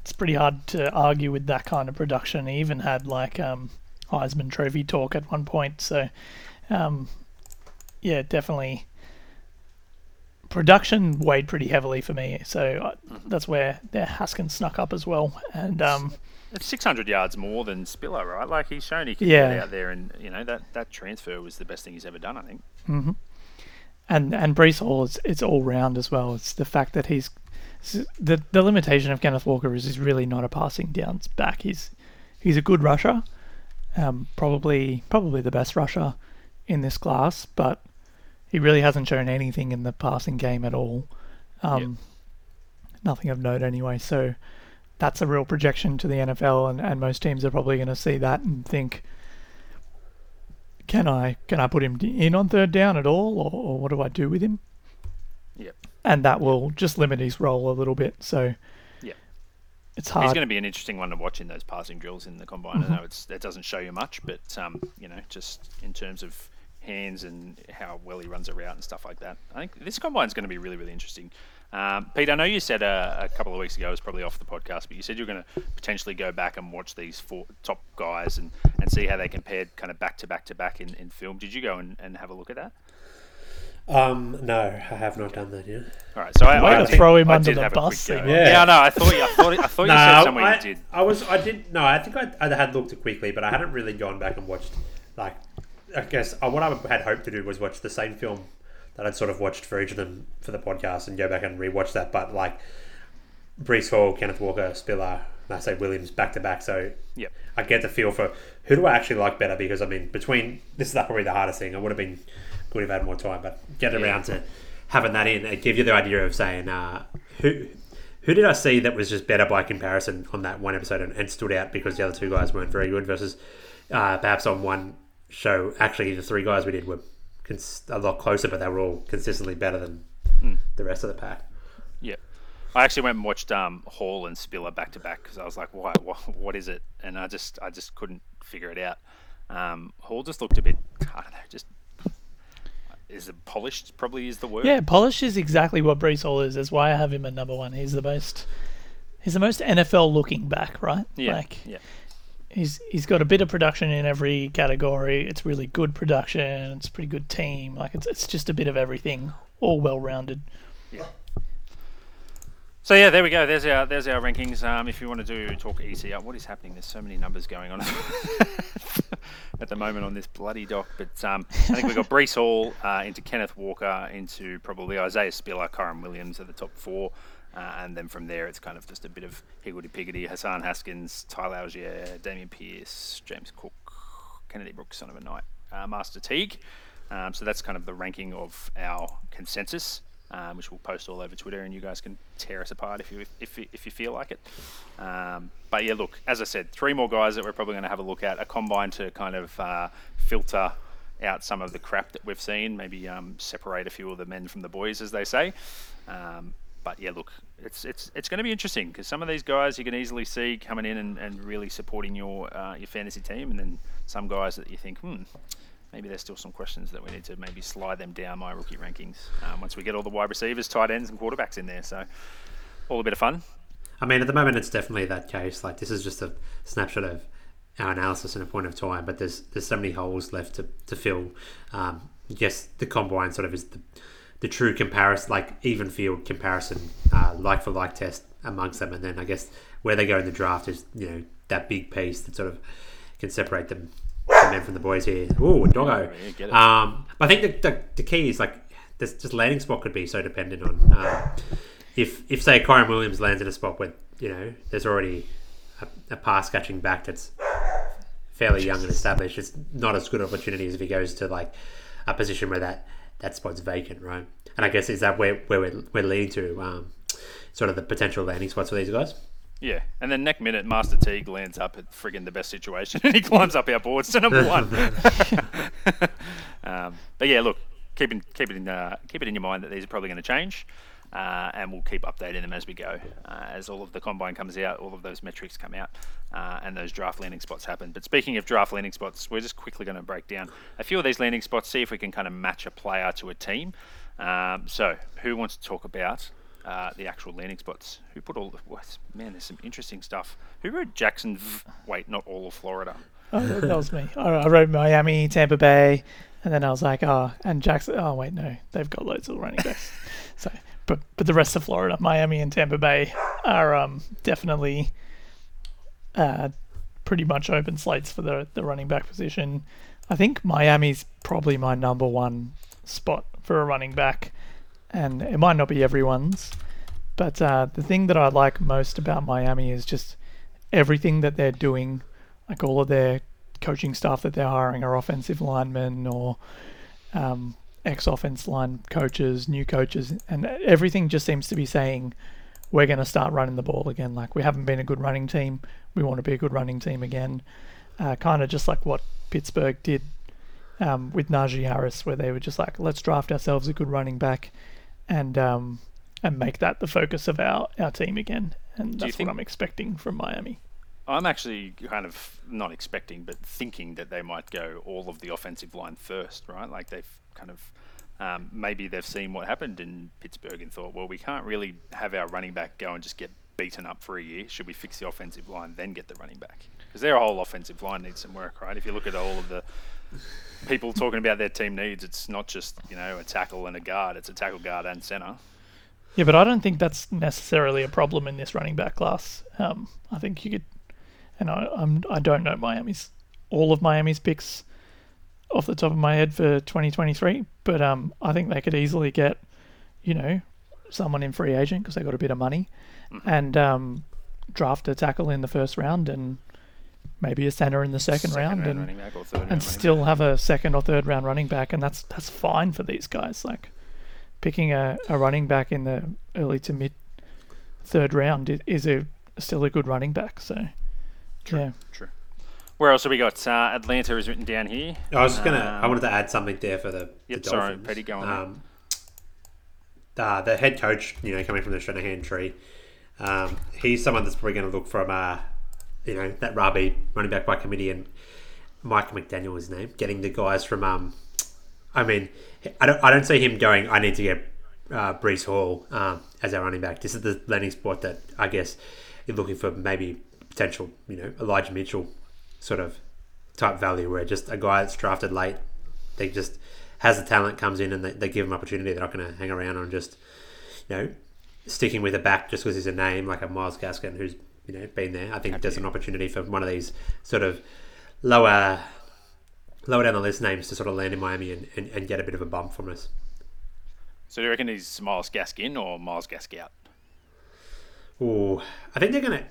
it's pretty hard to argue with that kind of production. He even had like um, Heisman Trophy talk at one point. So, um, yeah, definitely. Production weighed pretty heavily for me, so uh, Mm-hmm. that's where their Haskins snuck up as well. And um, it's 600 yards more than Spiller, right? Like he's shown he can Yeah. get out there, and you know that that transfer was the best thing he's ever done. I think. hmm And and Breece Hall is it's all round as well. It's the fact that he's the the limitation of Kenneth Walker is he's really not a passing downs back. He's he's a good rusher, um, probably probably the best rusher in this class, but he really hasn't shown anything in the passing game at all. Um, Nothing of note anyway. So that's a real projection to the NFL, and, and most teams are probably going to see that and think, can I can I put him in on third down at all, or, or what do I do with him? Yep. And that will just limit his role a little bit. So Yep. it's hard. He's going to be an interesting one to watch in those passing drills in the combine. I know it's it doesn't show you much, but um, you know, just in terms of hands and how well he runs a route and stuff like that. I think this combine is going to be really really interesting. Um, Pete, I know you said uh, a couple of weeks ago, it was probably off the podcast, but you said you're going to potentially go back and watch these four top guys and, and see how they compared kind of back to back to back in, in film. Did you go and, and have a look at that? Um, no, I have not done that yet. All right, so I, Way I to did- throw him I under the have a bus quick Yeah. Yeah, no, I thought you, I thought, I thought you said No, somewhere I, you did. I was. I didn't. No, I think I, I had looked it quickly, but I hadn't really gone back and watched. Like, I guess uh, what I had hoped to do was watch the same film that I'd sort of watched for each of them for the podcast and go back and rewatch that. But like Breece Hall, Kenneth Walker, Spiller, and I say Williams back to back. So Yep. I get the feel for who do I actually like better because I mean between this is probably the hardest thing. I would have been good if I had more time, but get Yeah. around to having that in. It give you the idea of saying uh, who who did I see that was just better by comparison on that one episode and, and stood out because the other two guys weren't very good versus uh, perhaps on one show actually the three guys we did were cons- a lot closer, but they were all consistently better than the rest of the pack. Yeah. I actually went and watched um, Hall and Spiller back to back because I was like, "Why? What, what is it?" And I just, I just couldn't figure it out. Um, Hall just looked a bit, I don't know, just is it polished? Probably is the word. Yeah, polished is exactly what Breece Hall is. That's why I have him at number one. He's the most, he's the most NFL looking back, right? Yeah. Like yeah. He's he's got a bit of production in every category. It's really good production. It's a pretty good team. Like it's it's just a bit of everything, all well rounded. Yeah. So yeah, there we go. There's our there's our rankings. Um, if you want to do talk ECR, what is happening? There's so many numbers going on (laughs) at the moment on this bloody doc. But um, I think we've got Breece Hall uh, into Kenneth Walker into probably Isaiah Spiller, Kyren Williams at the top four. Uh, and then from there, it's kind of just a bit of higgledy piggledy. Hassan Haskins, Tyler Allgeier, Dameon Pierce, James Cook, Kennedy Brooks, son of a knight, uh, Master Teague. Um, so that's kind of the ranking of our consensus, um, which we'll post all over Twitter, and you guys can tear us apart if you if if you feel like it. Um, but yeah, look, as I said, three more guys that we're probably going to have a look at. A combine to kind of uh, filter out some of the crap that we've seen, maybe um, separate a few of the men from the boys, as they say. Um, but yeah, look, it's it's it's going to be interesting because some of these guys you can easily see coming in and, and really supporting your uh, your fantasy team, and then some guys that you think, hmm, maybe there's still some questions that we need to maybe slide them down my rookie rankings um, once we get all the wide receivers, tight ends, and quarterbacks in there. So all a bit of fun. I mean, at the moment, it's definitely that case. Like, this is just a snapshot of our analysis in a point of time, but there's there's so many holes left to, to fill. Um, yes, the combine sort of is the, the true comparison, like even field comparison, uh, like for like test amongst them, and then I guess where they go in the draft is you know that big piece that sort of can separate them the men from the boys here. Ooh, doggo. Yeah. Um, but I think the, the, the key is like this just landing spot could be so dependent on um, if if say Kyren Williams lands in a spot where you know there's already a, a pass catching back that's fairly young and established. It's not as good opportunity as if he goes to like a position where that that spot's vacant, right? And I guess is that where where we're, we're leading to um, sort of the potential landing spots for these guys. Yeah, and then next minute, Master Teague lands up at friggin' the best situation, (laughs) and he climbs up our boards to number one. (laughs) (laughs) um, but yeah, look, keep in, keep it in uh, keep it in your mind that these are probably going to change, uh, and we'll keep updating them as we go, uh, as all of the combine comes out, all of those metrics come out, uh, and those draft landing spots happen. But speaking of draft landing spots, we're just quickly going to break down a few of these landing spots, see if we can kind of match a player to a team. Um, so, who wants to talk about uh, the actual landing spots? Who put all the? Man, there's some interesting stuff. Who wrote Jackson? V- wait, not all of Florida. Oh, that was me. I I wrote Miami, Tampa Bay, and then I was like, oh, and Jackson. Oh wait, no, they've got loads of running backs. (laughs) so, but but the rest of Florida, Miami and Tampa Bay are um definitely uh pretty much open slates for the the running back position. I think Miami's probably my number one spot for a running back, and it might not be everyone's, but uh, the thing that I like most about Miami is just everything that they're doing like all of their coaching staff that they're hiring are offensive linemen or um, ex-offense line coaches, new coaches, and everything just seems to be saying we're going to start running the ball again. Like we haven't been a good running team, we want to be a good running team again. Uh, kind of just like what Pittsburgh did um, with Najee Harris, where they were just like, let's draft ourselves a good running back, and um, and make that the focus of our, our team again. And that's what I'm expecting from Miami. I'm actually kind of not expecting, but thinking that they might go all of the offensive line first, right? Like they've kind of um, maybe they've seen what happened in Pittsburgh and thought, well, we can't really have our running back go and just get beaten up for a year. Should we fix the offensive line then get the running back? Because their whole offensive line needs some work, right? If you look at all of the people talking about their team needs, it's not just you know a tackle and a guard; it's a tackle, guard, and center. Yeah, but I don't think that's necessarily a problem in this running back class. Um, I think you could, and I, I'm I don't know Miami's all of Miami's picks. off the top of my head for 2023, but um, I think they could easily get, you know, someone in free agent because they got a bit of money, and um, draft a tackle in the first round and maybe a center in the second, round, and or third round and running still have a second or third round running back, and that's that's fine for these guys. Like picking a, a running back in the early to mid third round is a still a good running back. So yeah, True. Where else have we got? Uh, Atlanta is written down here. I was just gonna. I Um, wanted to add something there for the, Yep, the sorry, Dolphins. Petty, go on. Um, uh, the head coach, you know, coming from the Shanahan tree, um, he's someone that's probably going to look from, uh, you know, that Rabi running back by committee and Mike McDaniel is his name, getting the guys from. Um, I mean, I don't. I don't see him going. I need to get uh, Breece Hall um, as our running back. This is the landing spot that I guess you're looking for maybe potential. You know, Elijah Mitchell sort of type value where just a guy that's drafted late, they just has the talent, comes in and they, they give him opportunity. They're not going to hang around on just, you know, sticking with a back just because he's a name like a Myles Gaskin who's, you know, been there. I think there's an opportunity for one of these sort of lower lower down the list names to sort of land in Miami and, and, and get a bit of a bump from us. So do you reckon he's Myles Gaskin or Miles Gask out? Ooh, I think they're going to.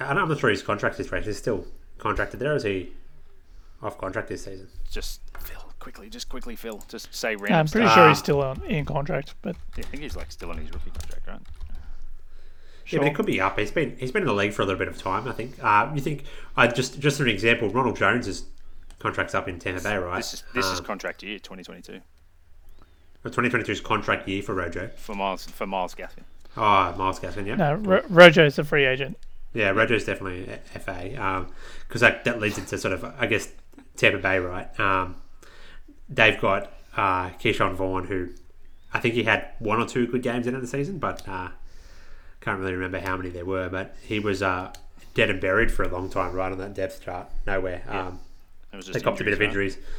I don't, I'm not sure his contract is right. He's still contracted there. Or is he off contract this season? Just Phil, quickly, just quickly, Phil. Just say random Yeah, I'm pretty stuff. sure Ah. he's still on, in contract, but Yeah, I think he's like still on his rookie contract, right? Yeah, but it could be up. He's been he's been in the league for a little bit of time. I think. Uh, you think? Uh, just just an example. Ronald Jones's contract's up in Tampa Bay, right? This is this is Um, contract year, 2022 2022's contract year for Rojo. for Miles for Myles Gaskin. Oh, Myles Gaskin, yeah. no, Ro- Rojo's a free agent. Yeah, Rojo's definitely FA because that, that leads into sort of, I guess, Tampa Bay, right? Um, they've got uh, Ke'Shawn Vaughn, who I think he had one or two good games in the season, but uh, can't really remember how many there were. But he was uh, dead and buried for a long time, right on that depth chart, nowhere. Um, It was just they copped a bit of injuries, injuries,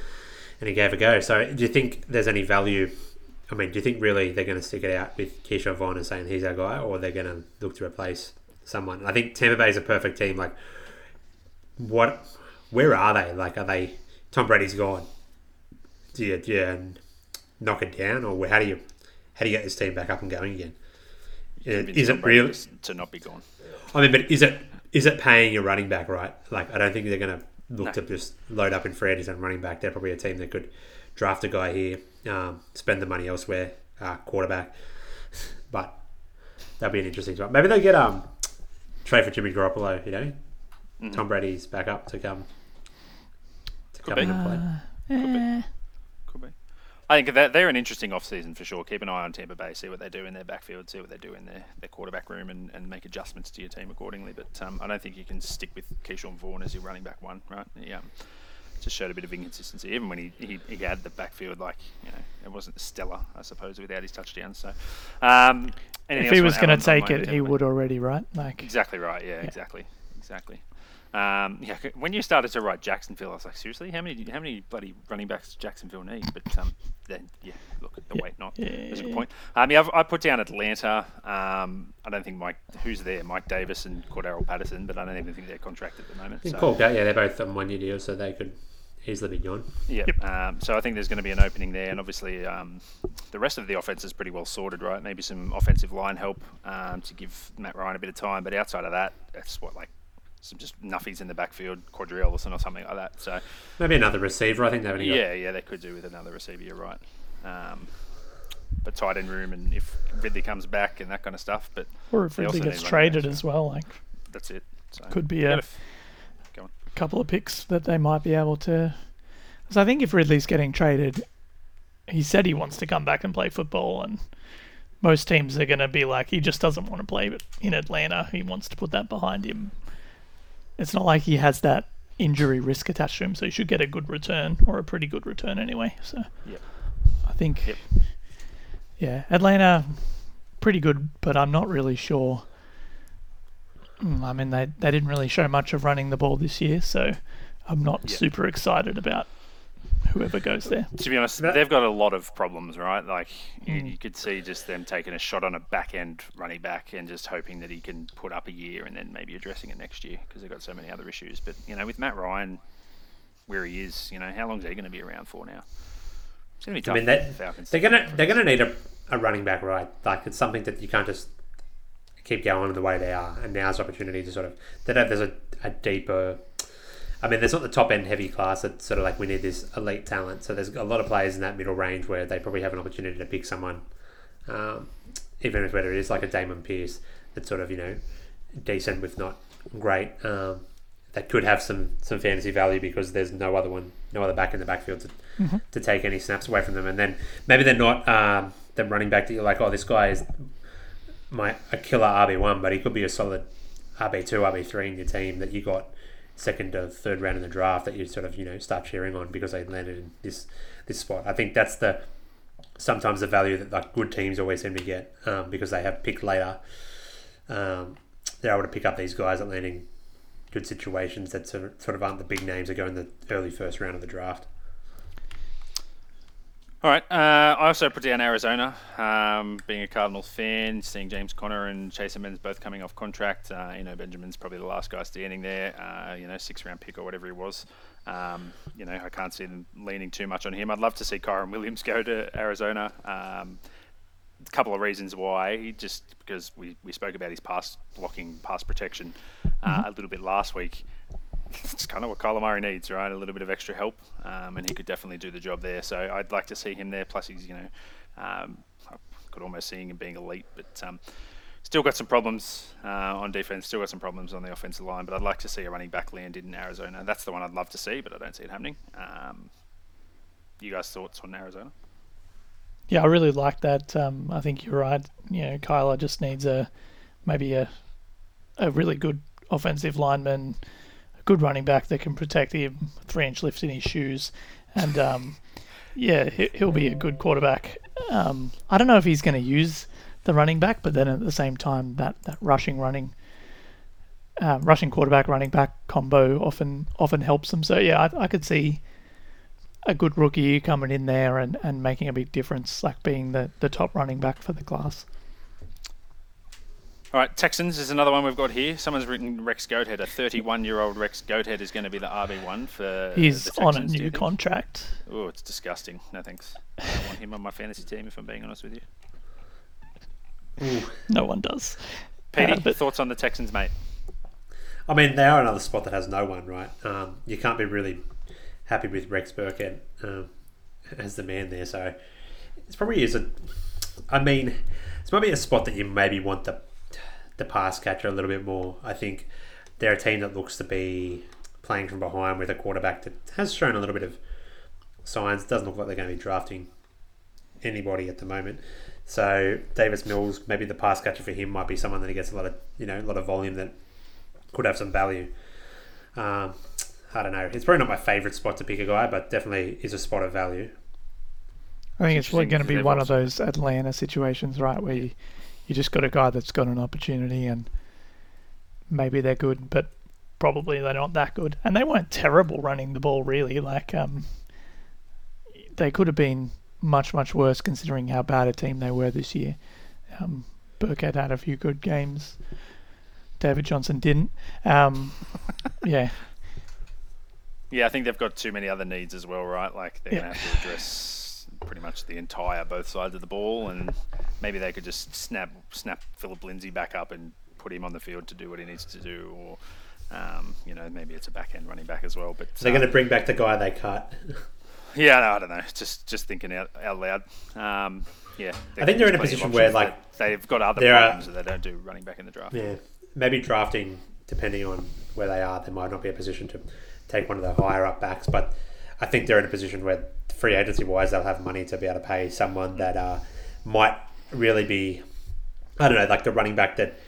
and he gave a go. So, do you think there's any value? I mean, do you think really they're going to stick it out with Ke'Shawn Vaughn and saying he's our guy, or they're going to look to replace someone? I think Tampa Bay is a perfect team. Like, what? Where are they? Like, are they? Tom Brady's gone. Do you, do you knock it down, or how do you how do you get this team back up and going again? Is it real? to- not be gone? I mean, but is it is it paying your running back right? Like, I don't think they're going to look No. to just load up in agents and running back. They're probably a team that could draft a guy here, um, spend the money elsewhere, uh, quarterback. (laughs) But that'd be an interesting spot. Maybe they get um trade for Jimmy Garoppolo. You know, Mm-hmm. Tom Brady's back up to come to Could come be. in and play. Eh, Could be. I think that they're an interesting off-season for sure. Keep an eye on Tampa Bay, see what they do in their backfield, see what they do in their, their quarterback room, and, and make adjustments to your team accordingly. But um, I don't think you can stick with Ke'Shawn Vaughn as your running back one, right? Yeah, just showed a bit of inconsistency. Even when he, he, he had the backfield, like you know, it wasn't stellar, I suppose, without his touchdowns. So, um, if he was going to take it, he would already, right? Like, Exactly right. Yeah, exactly, exactly. Um, yeah, when you started to write Jacksonville, I was like, seriously, how many how many bloody running backs does Jacksonville need? But um, then yeah, look, at the Yeah. weight not. Yeah, That's a good point. Um, yeah, I've, I put down Atlanta. Um, I don't think Mike, who's there, Mike Davis and Cordarrelle Patterson, but I don't even think they're contracted at the moment. I think so- Paul Ga- yeah, they're both on one year deals, so they could easily be gone. Yeah. Um, so I think there's going to be an opening there, and obviously um, the rest of the offense is pretty well sorted, right? Maybe some offensive line help um, to give Matt Ryan a bit of time, but outside of that, it's what like some just nuffies in the backfield, Qadree Ollison or something like that. So Maybe another receiver. I think they've only got yeah, yeah, they could do with another receiver. You're right. Um, but tight end room, and if Ridley comes back and that kind of stuff, but or if they Ridley gets need running traded as well, like that's it. So could be yeah, a Go on. couple of picks that they might be able to. Because I think if Ridley's getting traded, he said he wants to come back and play football, and most teams are going to be like, he just doesn't want to play in Atlanta. He wants to put that behind him. It's not like he has that injury risk attached to him, so he should get a good return or a pretty good return anyway. So Yep. I think, Yep. yeah, Atlanta, pretty good, but I'm not really sure. Mm, I mean, they they didn't really show much of running the ball this year, so I'm not Yeah. super excited about whoever goes there. To be honest, That- they've got a lot of problems, right? Like you, Mm. you could see just them taking a shot on a back end running back and just hoping that he can put up a year and then maybe addressing it next year because they've got so many other issues. But you know, with Matt Ryan, where he is. You know, how long is he going to be around for now? It's going to be tough. I mean, they, the Falcons they're gonna they're gonna need a, a running back, right? Like it's something that you can't just keep going the way they are. And now's the opportunity to sort of they don't. There's a, a deeper. I mean, there's not the top end heavy class that's sort of like we need this elite talent. So there's a lot of players in that middle range where they probably have an opportunity to pick someone, um, even if whether it is like a Dameon Pierce that's sort of you know decent with not great. Um, that could have some some fantasy value because there's no other one, no other back in the backfield to, to take any snaps away from them. And then maybe they're not um, the running back that you're like, oh, this guy is my a killer RB one, but he could be a solid RB two, RB three in your team that you got second or third round in the draft that you sort of you know start cheering on because they landed in this this spot. I think that's the sometimes the value that like good teams always seem to get um, because they have picked later. Um, they're able to pick up these guys at landing good situations that sort of aren't the big names that go in the early first round of the draft. All right. Uh, I also put down Arizona. Um, being a Cardinals fan, seeing James Conner and Chase Edmonds both coming off contract. Uh, you know, Benjamin's probably the last guy standing there. Uh, you know, six round pick or whatever he was. Um, you know, I can't see them leaning too much on him. I'd love to see Kyren Williams (laughs) go to Arizona. Um, a couple of reasons why. Just because we, we spoke about his pass blocking, pass protection uh, a little bit last week. (laughs) It's kind of what Kyler Murray needs, right? A little bit of extra help, um, and he could definitely do the job there. So I'd like to see him there. Plus, he's you know, um, I could almost see him being elite, but um, still got some problems uh, on defense. Still got some problems on the offensive line. But I'd like to see a running back land in Arizona. That's the one I'd love to see, but I don't see it happening. Um, you guys' thoughts on Arizona? Yeah, I really like that. Um, I think you're right. You know, Kyler just needs a maybe a a really good offensive lineman, good running back that can protect him, three inch lift in his shoes, and um, yeah, he- he'll be a good quarterback. Um, I don't know if he's going to use the running back, but then at the same time, that that rushing running. Uh, rushing quarterback, running back combo often often helps them. So yeah, I, I could see a good rookie coming in there and, and making a big difference, like being the, the top running back for the class. All right, Texans is another one we've got here. Someone's written Rex Goathead. A 31-year-old Rex Goathead is going to be the RB one for He's the on a Texans, do you new contract. Oh, it's disgusting. No thanks. I don't want him on my fantasy team. If I'm being honest with you, No one does. Petey, Uh, but- thoughts on the Texans, mate? I mean, they are another spot that has no one, right? Um, you can't be really happy with Rex Burkhead um, as the man there. So it's probably is a. I mean, it's maybe a spot that you maybe want the the pass catcher a little bit more. I think they're a team that looks to be playing from behind with a quarterback that has shown a little bit of signs. Doesn't look like they're going to be drafting anybody at the moment. So Davis Mills, maybe the pass catcher for him might be someone that he gets a lot of you know a lot of volume that could have some value. Um, I don't know. It's probably not my favourite spot to pick a guy, but definitely is a spot of value. I think it's interesting going to be one of those Atlanta situations, right, where you, you just got a guy that's got an opportunity and maybe they're good, but probably they're not that good. And they weren't terrible running the ball, really. Like, um, they could have been much, much worse considering how bad a team they were this year. Um, Burkhead had a few good games. David Johnson didn't. Um, (laughs) yeah, Yeah, I think they've got too many other needs as well, right? Like they're Yeah. to have to address pretty much the entire both sides of the ball, and maybe they could just snap snap Phillip Lindsay back up and put him on the field to do what he needs to do, or um, you know maybe it's a back end running back as well. But So they're um, going to bring back the guy they cut. (laughs) Yeah, no, I don't know. Just just thinking out, out loud. Um, yeah, I think they're in a there's plenty of position where, like, they've got other there are- problems that they don't do running back in the draft. yeah, maybe drafting depending on where they are, they might not be a position to take one of the higher up backs. But I think they're in a position where free agency wise, they'll have money to be able to pay someone that uh, might really be, I don't know, like the running back that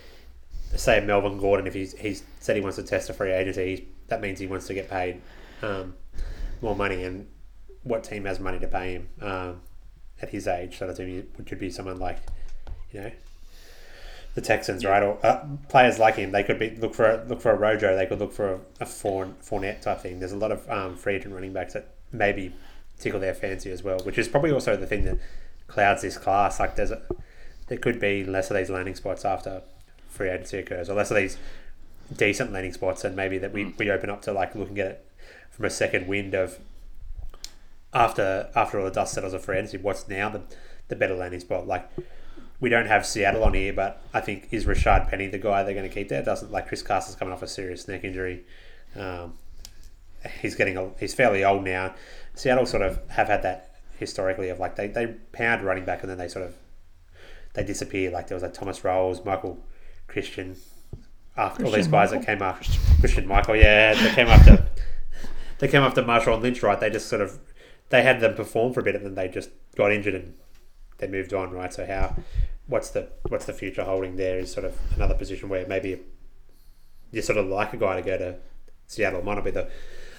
say Melvin Gordon. If he's he's said he wants to test a free agency, that means he wants to get paid um, more money. And what team has money to pay him um, at his age? So the team would be someone like, you know, the Texans, right? Or uh, players like him, they could be look for a, look for a Rojo. They could look for a, a Fourn, Fournette type thing. There's a lot of um, free agent running backs that maybe tickle their fancy as well, which is probably also the thing that clouds this class. Like there's a, there could be less of these landing spots after free agency occurs, or less of these decent landing spots, and maybe that we, Mm. we open up to like looking at it from a second wind of after after all the dust settles of free agency, what's now the the better landing spot? Like we don't have Seattle on here, but I think is Rashaad Penny the guy they're going to keep there? Doesn't like Chris Carson's coming off a serious neck injury. Um, he's getting a, he's fairly old now. Seattle sort of have had that historically of like they, they pound running back and then they sort of they disappear. Like there was like Thomas Rawls, Michael Christian, after all these guys Michael? that came after Christian Michael, yeah, they came after they came after Marshawn Lynch, right? They just sort of they had them perform for a bit and then they just got injured and they moved on, right? So how what's the what's the future holding there is sort of another position where maybe you sort of like a guy to go to Seattle. Might not be the,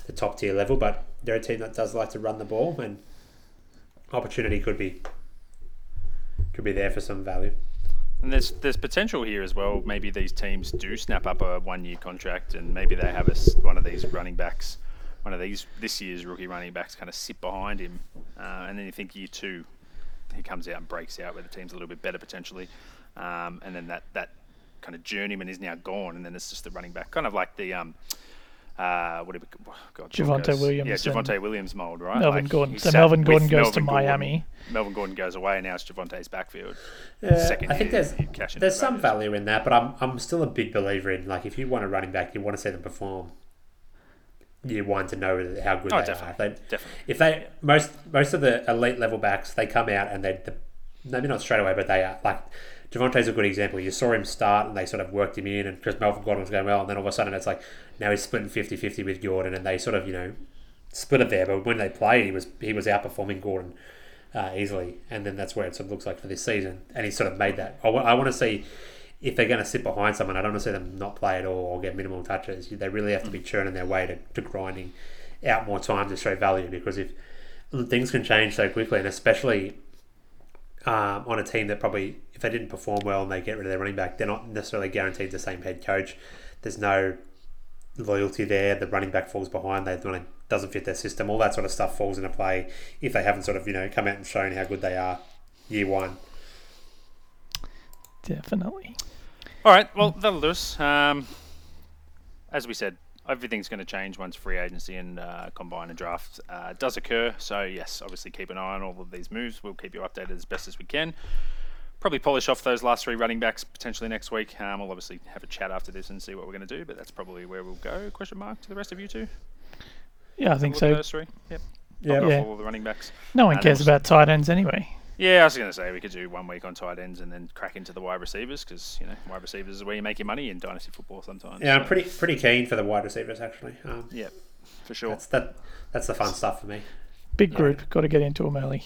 the top tier level, but they're a team that does like to run the ball and opportunity could be could be there for some value. And there's there's potential here as well. Maybe these teams do snap up a one year contract, and maybe they have a one of these running backs, one of these this year's rookie running backs, kind of sit behind him, uh, and then you think year two, he comes out and breaks out where the team's a little bit better potentially, um, and then that that kind of journeyman is now gone, and then it's just the running back, kind of like the um. Uh, what do we, oh, God, Javonte Broncos. Williams Yeah, and Javonte Williams mold, right? Melvin Like, Gordon. So Melvin Gordon goes to Melvin Gordon. Miami. Melvin Gordon goes away, and now it's Javonte's backfield. Yeah, Second I think year, there's you cash in there's some advantage. value in that, but I'm I'm still a big believer in like if you want a running back, you want to see them perform. You want to know how good Oh, they definitely. are. They, Definitely. if they most most of the elite level backs, they come out and they the, maybe not straight away, but they are like Javonte's a good example. You saw him start and they sort of worked him in, and Chris Melvin Gordon was going well, and then all of a sudden it's like now he's splitting 50-50 with Gordon, and they sort of you know split it there. But when they played, he was he was outperforming Gordon uh, easily, and then that's where it sort of looks like for this season. And he sort of made that. I want to see if they're going to sit behind someone. I don't want to see them not play at all or get minimal touches. They really have to be churning their way to, to grinding out more time to show value because if things can change so quickly, and especially um, on a team that probably, if they didn't perform well and they get rid of their running back, they're not necessarily guaranteed the same head coach. There's no loyalty there. The running back falls behind. They don't- doesn't fit their system. All that sort of stuff falls into play if they haven't sort of you know come out and shown how good they are year one. Definitely. All right, well, that'll do us. Um, as we said, everything's going to change once free agency and uh, combine and draft uh, does occur. So, yes, obviously keep an eye on all of these moves. We'll keep you updated as best as we can. Probably polish off those last three running backs potentially next week. Um, we'll obviously have a chat after this and see what we're going to do, but that's probably where we'll go. Question mark to the rest of you two? Yeah, I think so. those three? Yep. Yeah. Yeah. all the running backs. No one And cares about tight ends anyway. Yeah, I was going to say we could do one week on tight ends and then crack into the wide receivers because, you know, wide receivers is where you make your money in dynasty football sometimes. Yeah, I'm pretty pretty keen for the wide receivers actually. Um, Yeah, for sure. that's that that's the fun stuff for me. Big group. Got to get into them early.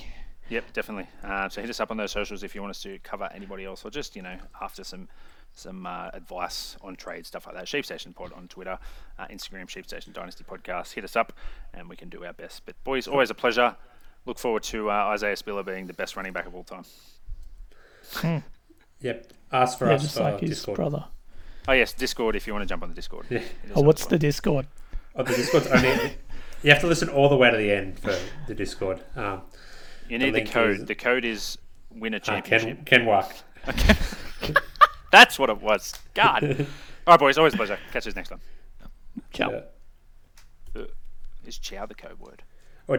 Yep, definitely. Uh, so hit us up on those socials if you want us to cover anybody else, or just you know after some some uh, advice on trade stuff like that. Sheep Station Pod on Twitter, uh, Instagram, Sheep Station Dynasty Podcast. Hit us up, and we can do our best. But boys, always a pleasure. Look forward to uh, Isaiah Spiller being the best running back of all time. Yep. Ask for yeah, us just for like his Discord. brother. Oh yes, Discord if you want to jump on the Discord. Yeah. Oh, what's as the. Discord? Oh, the Discord's only. You have to listen all the way to the end for the Discord. Um, You need the, link code. is- The code is win a uh, championship. Ken Ken Walk. (laughs) That's what it was. God. (laughs) all right, boys. Always a pleasure. Catch us next time. Ciao. Yeah. Uh, Is chow the code word?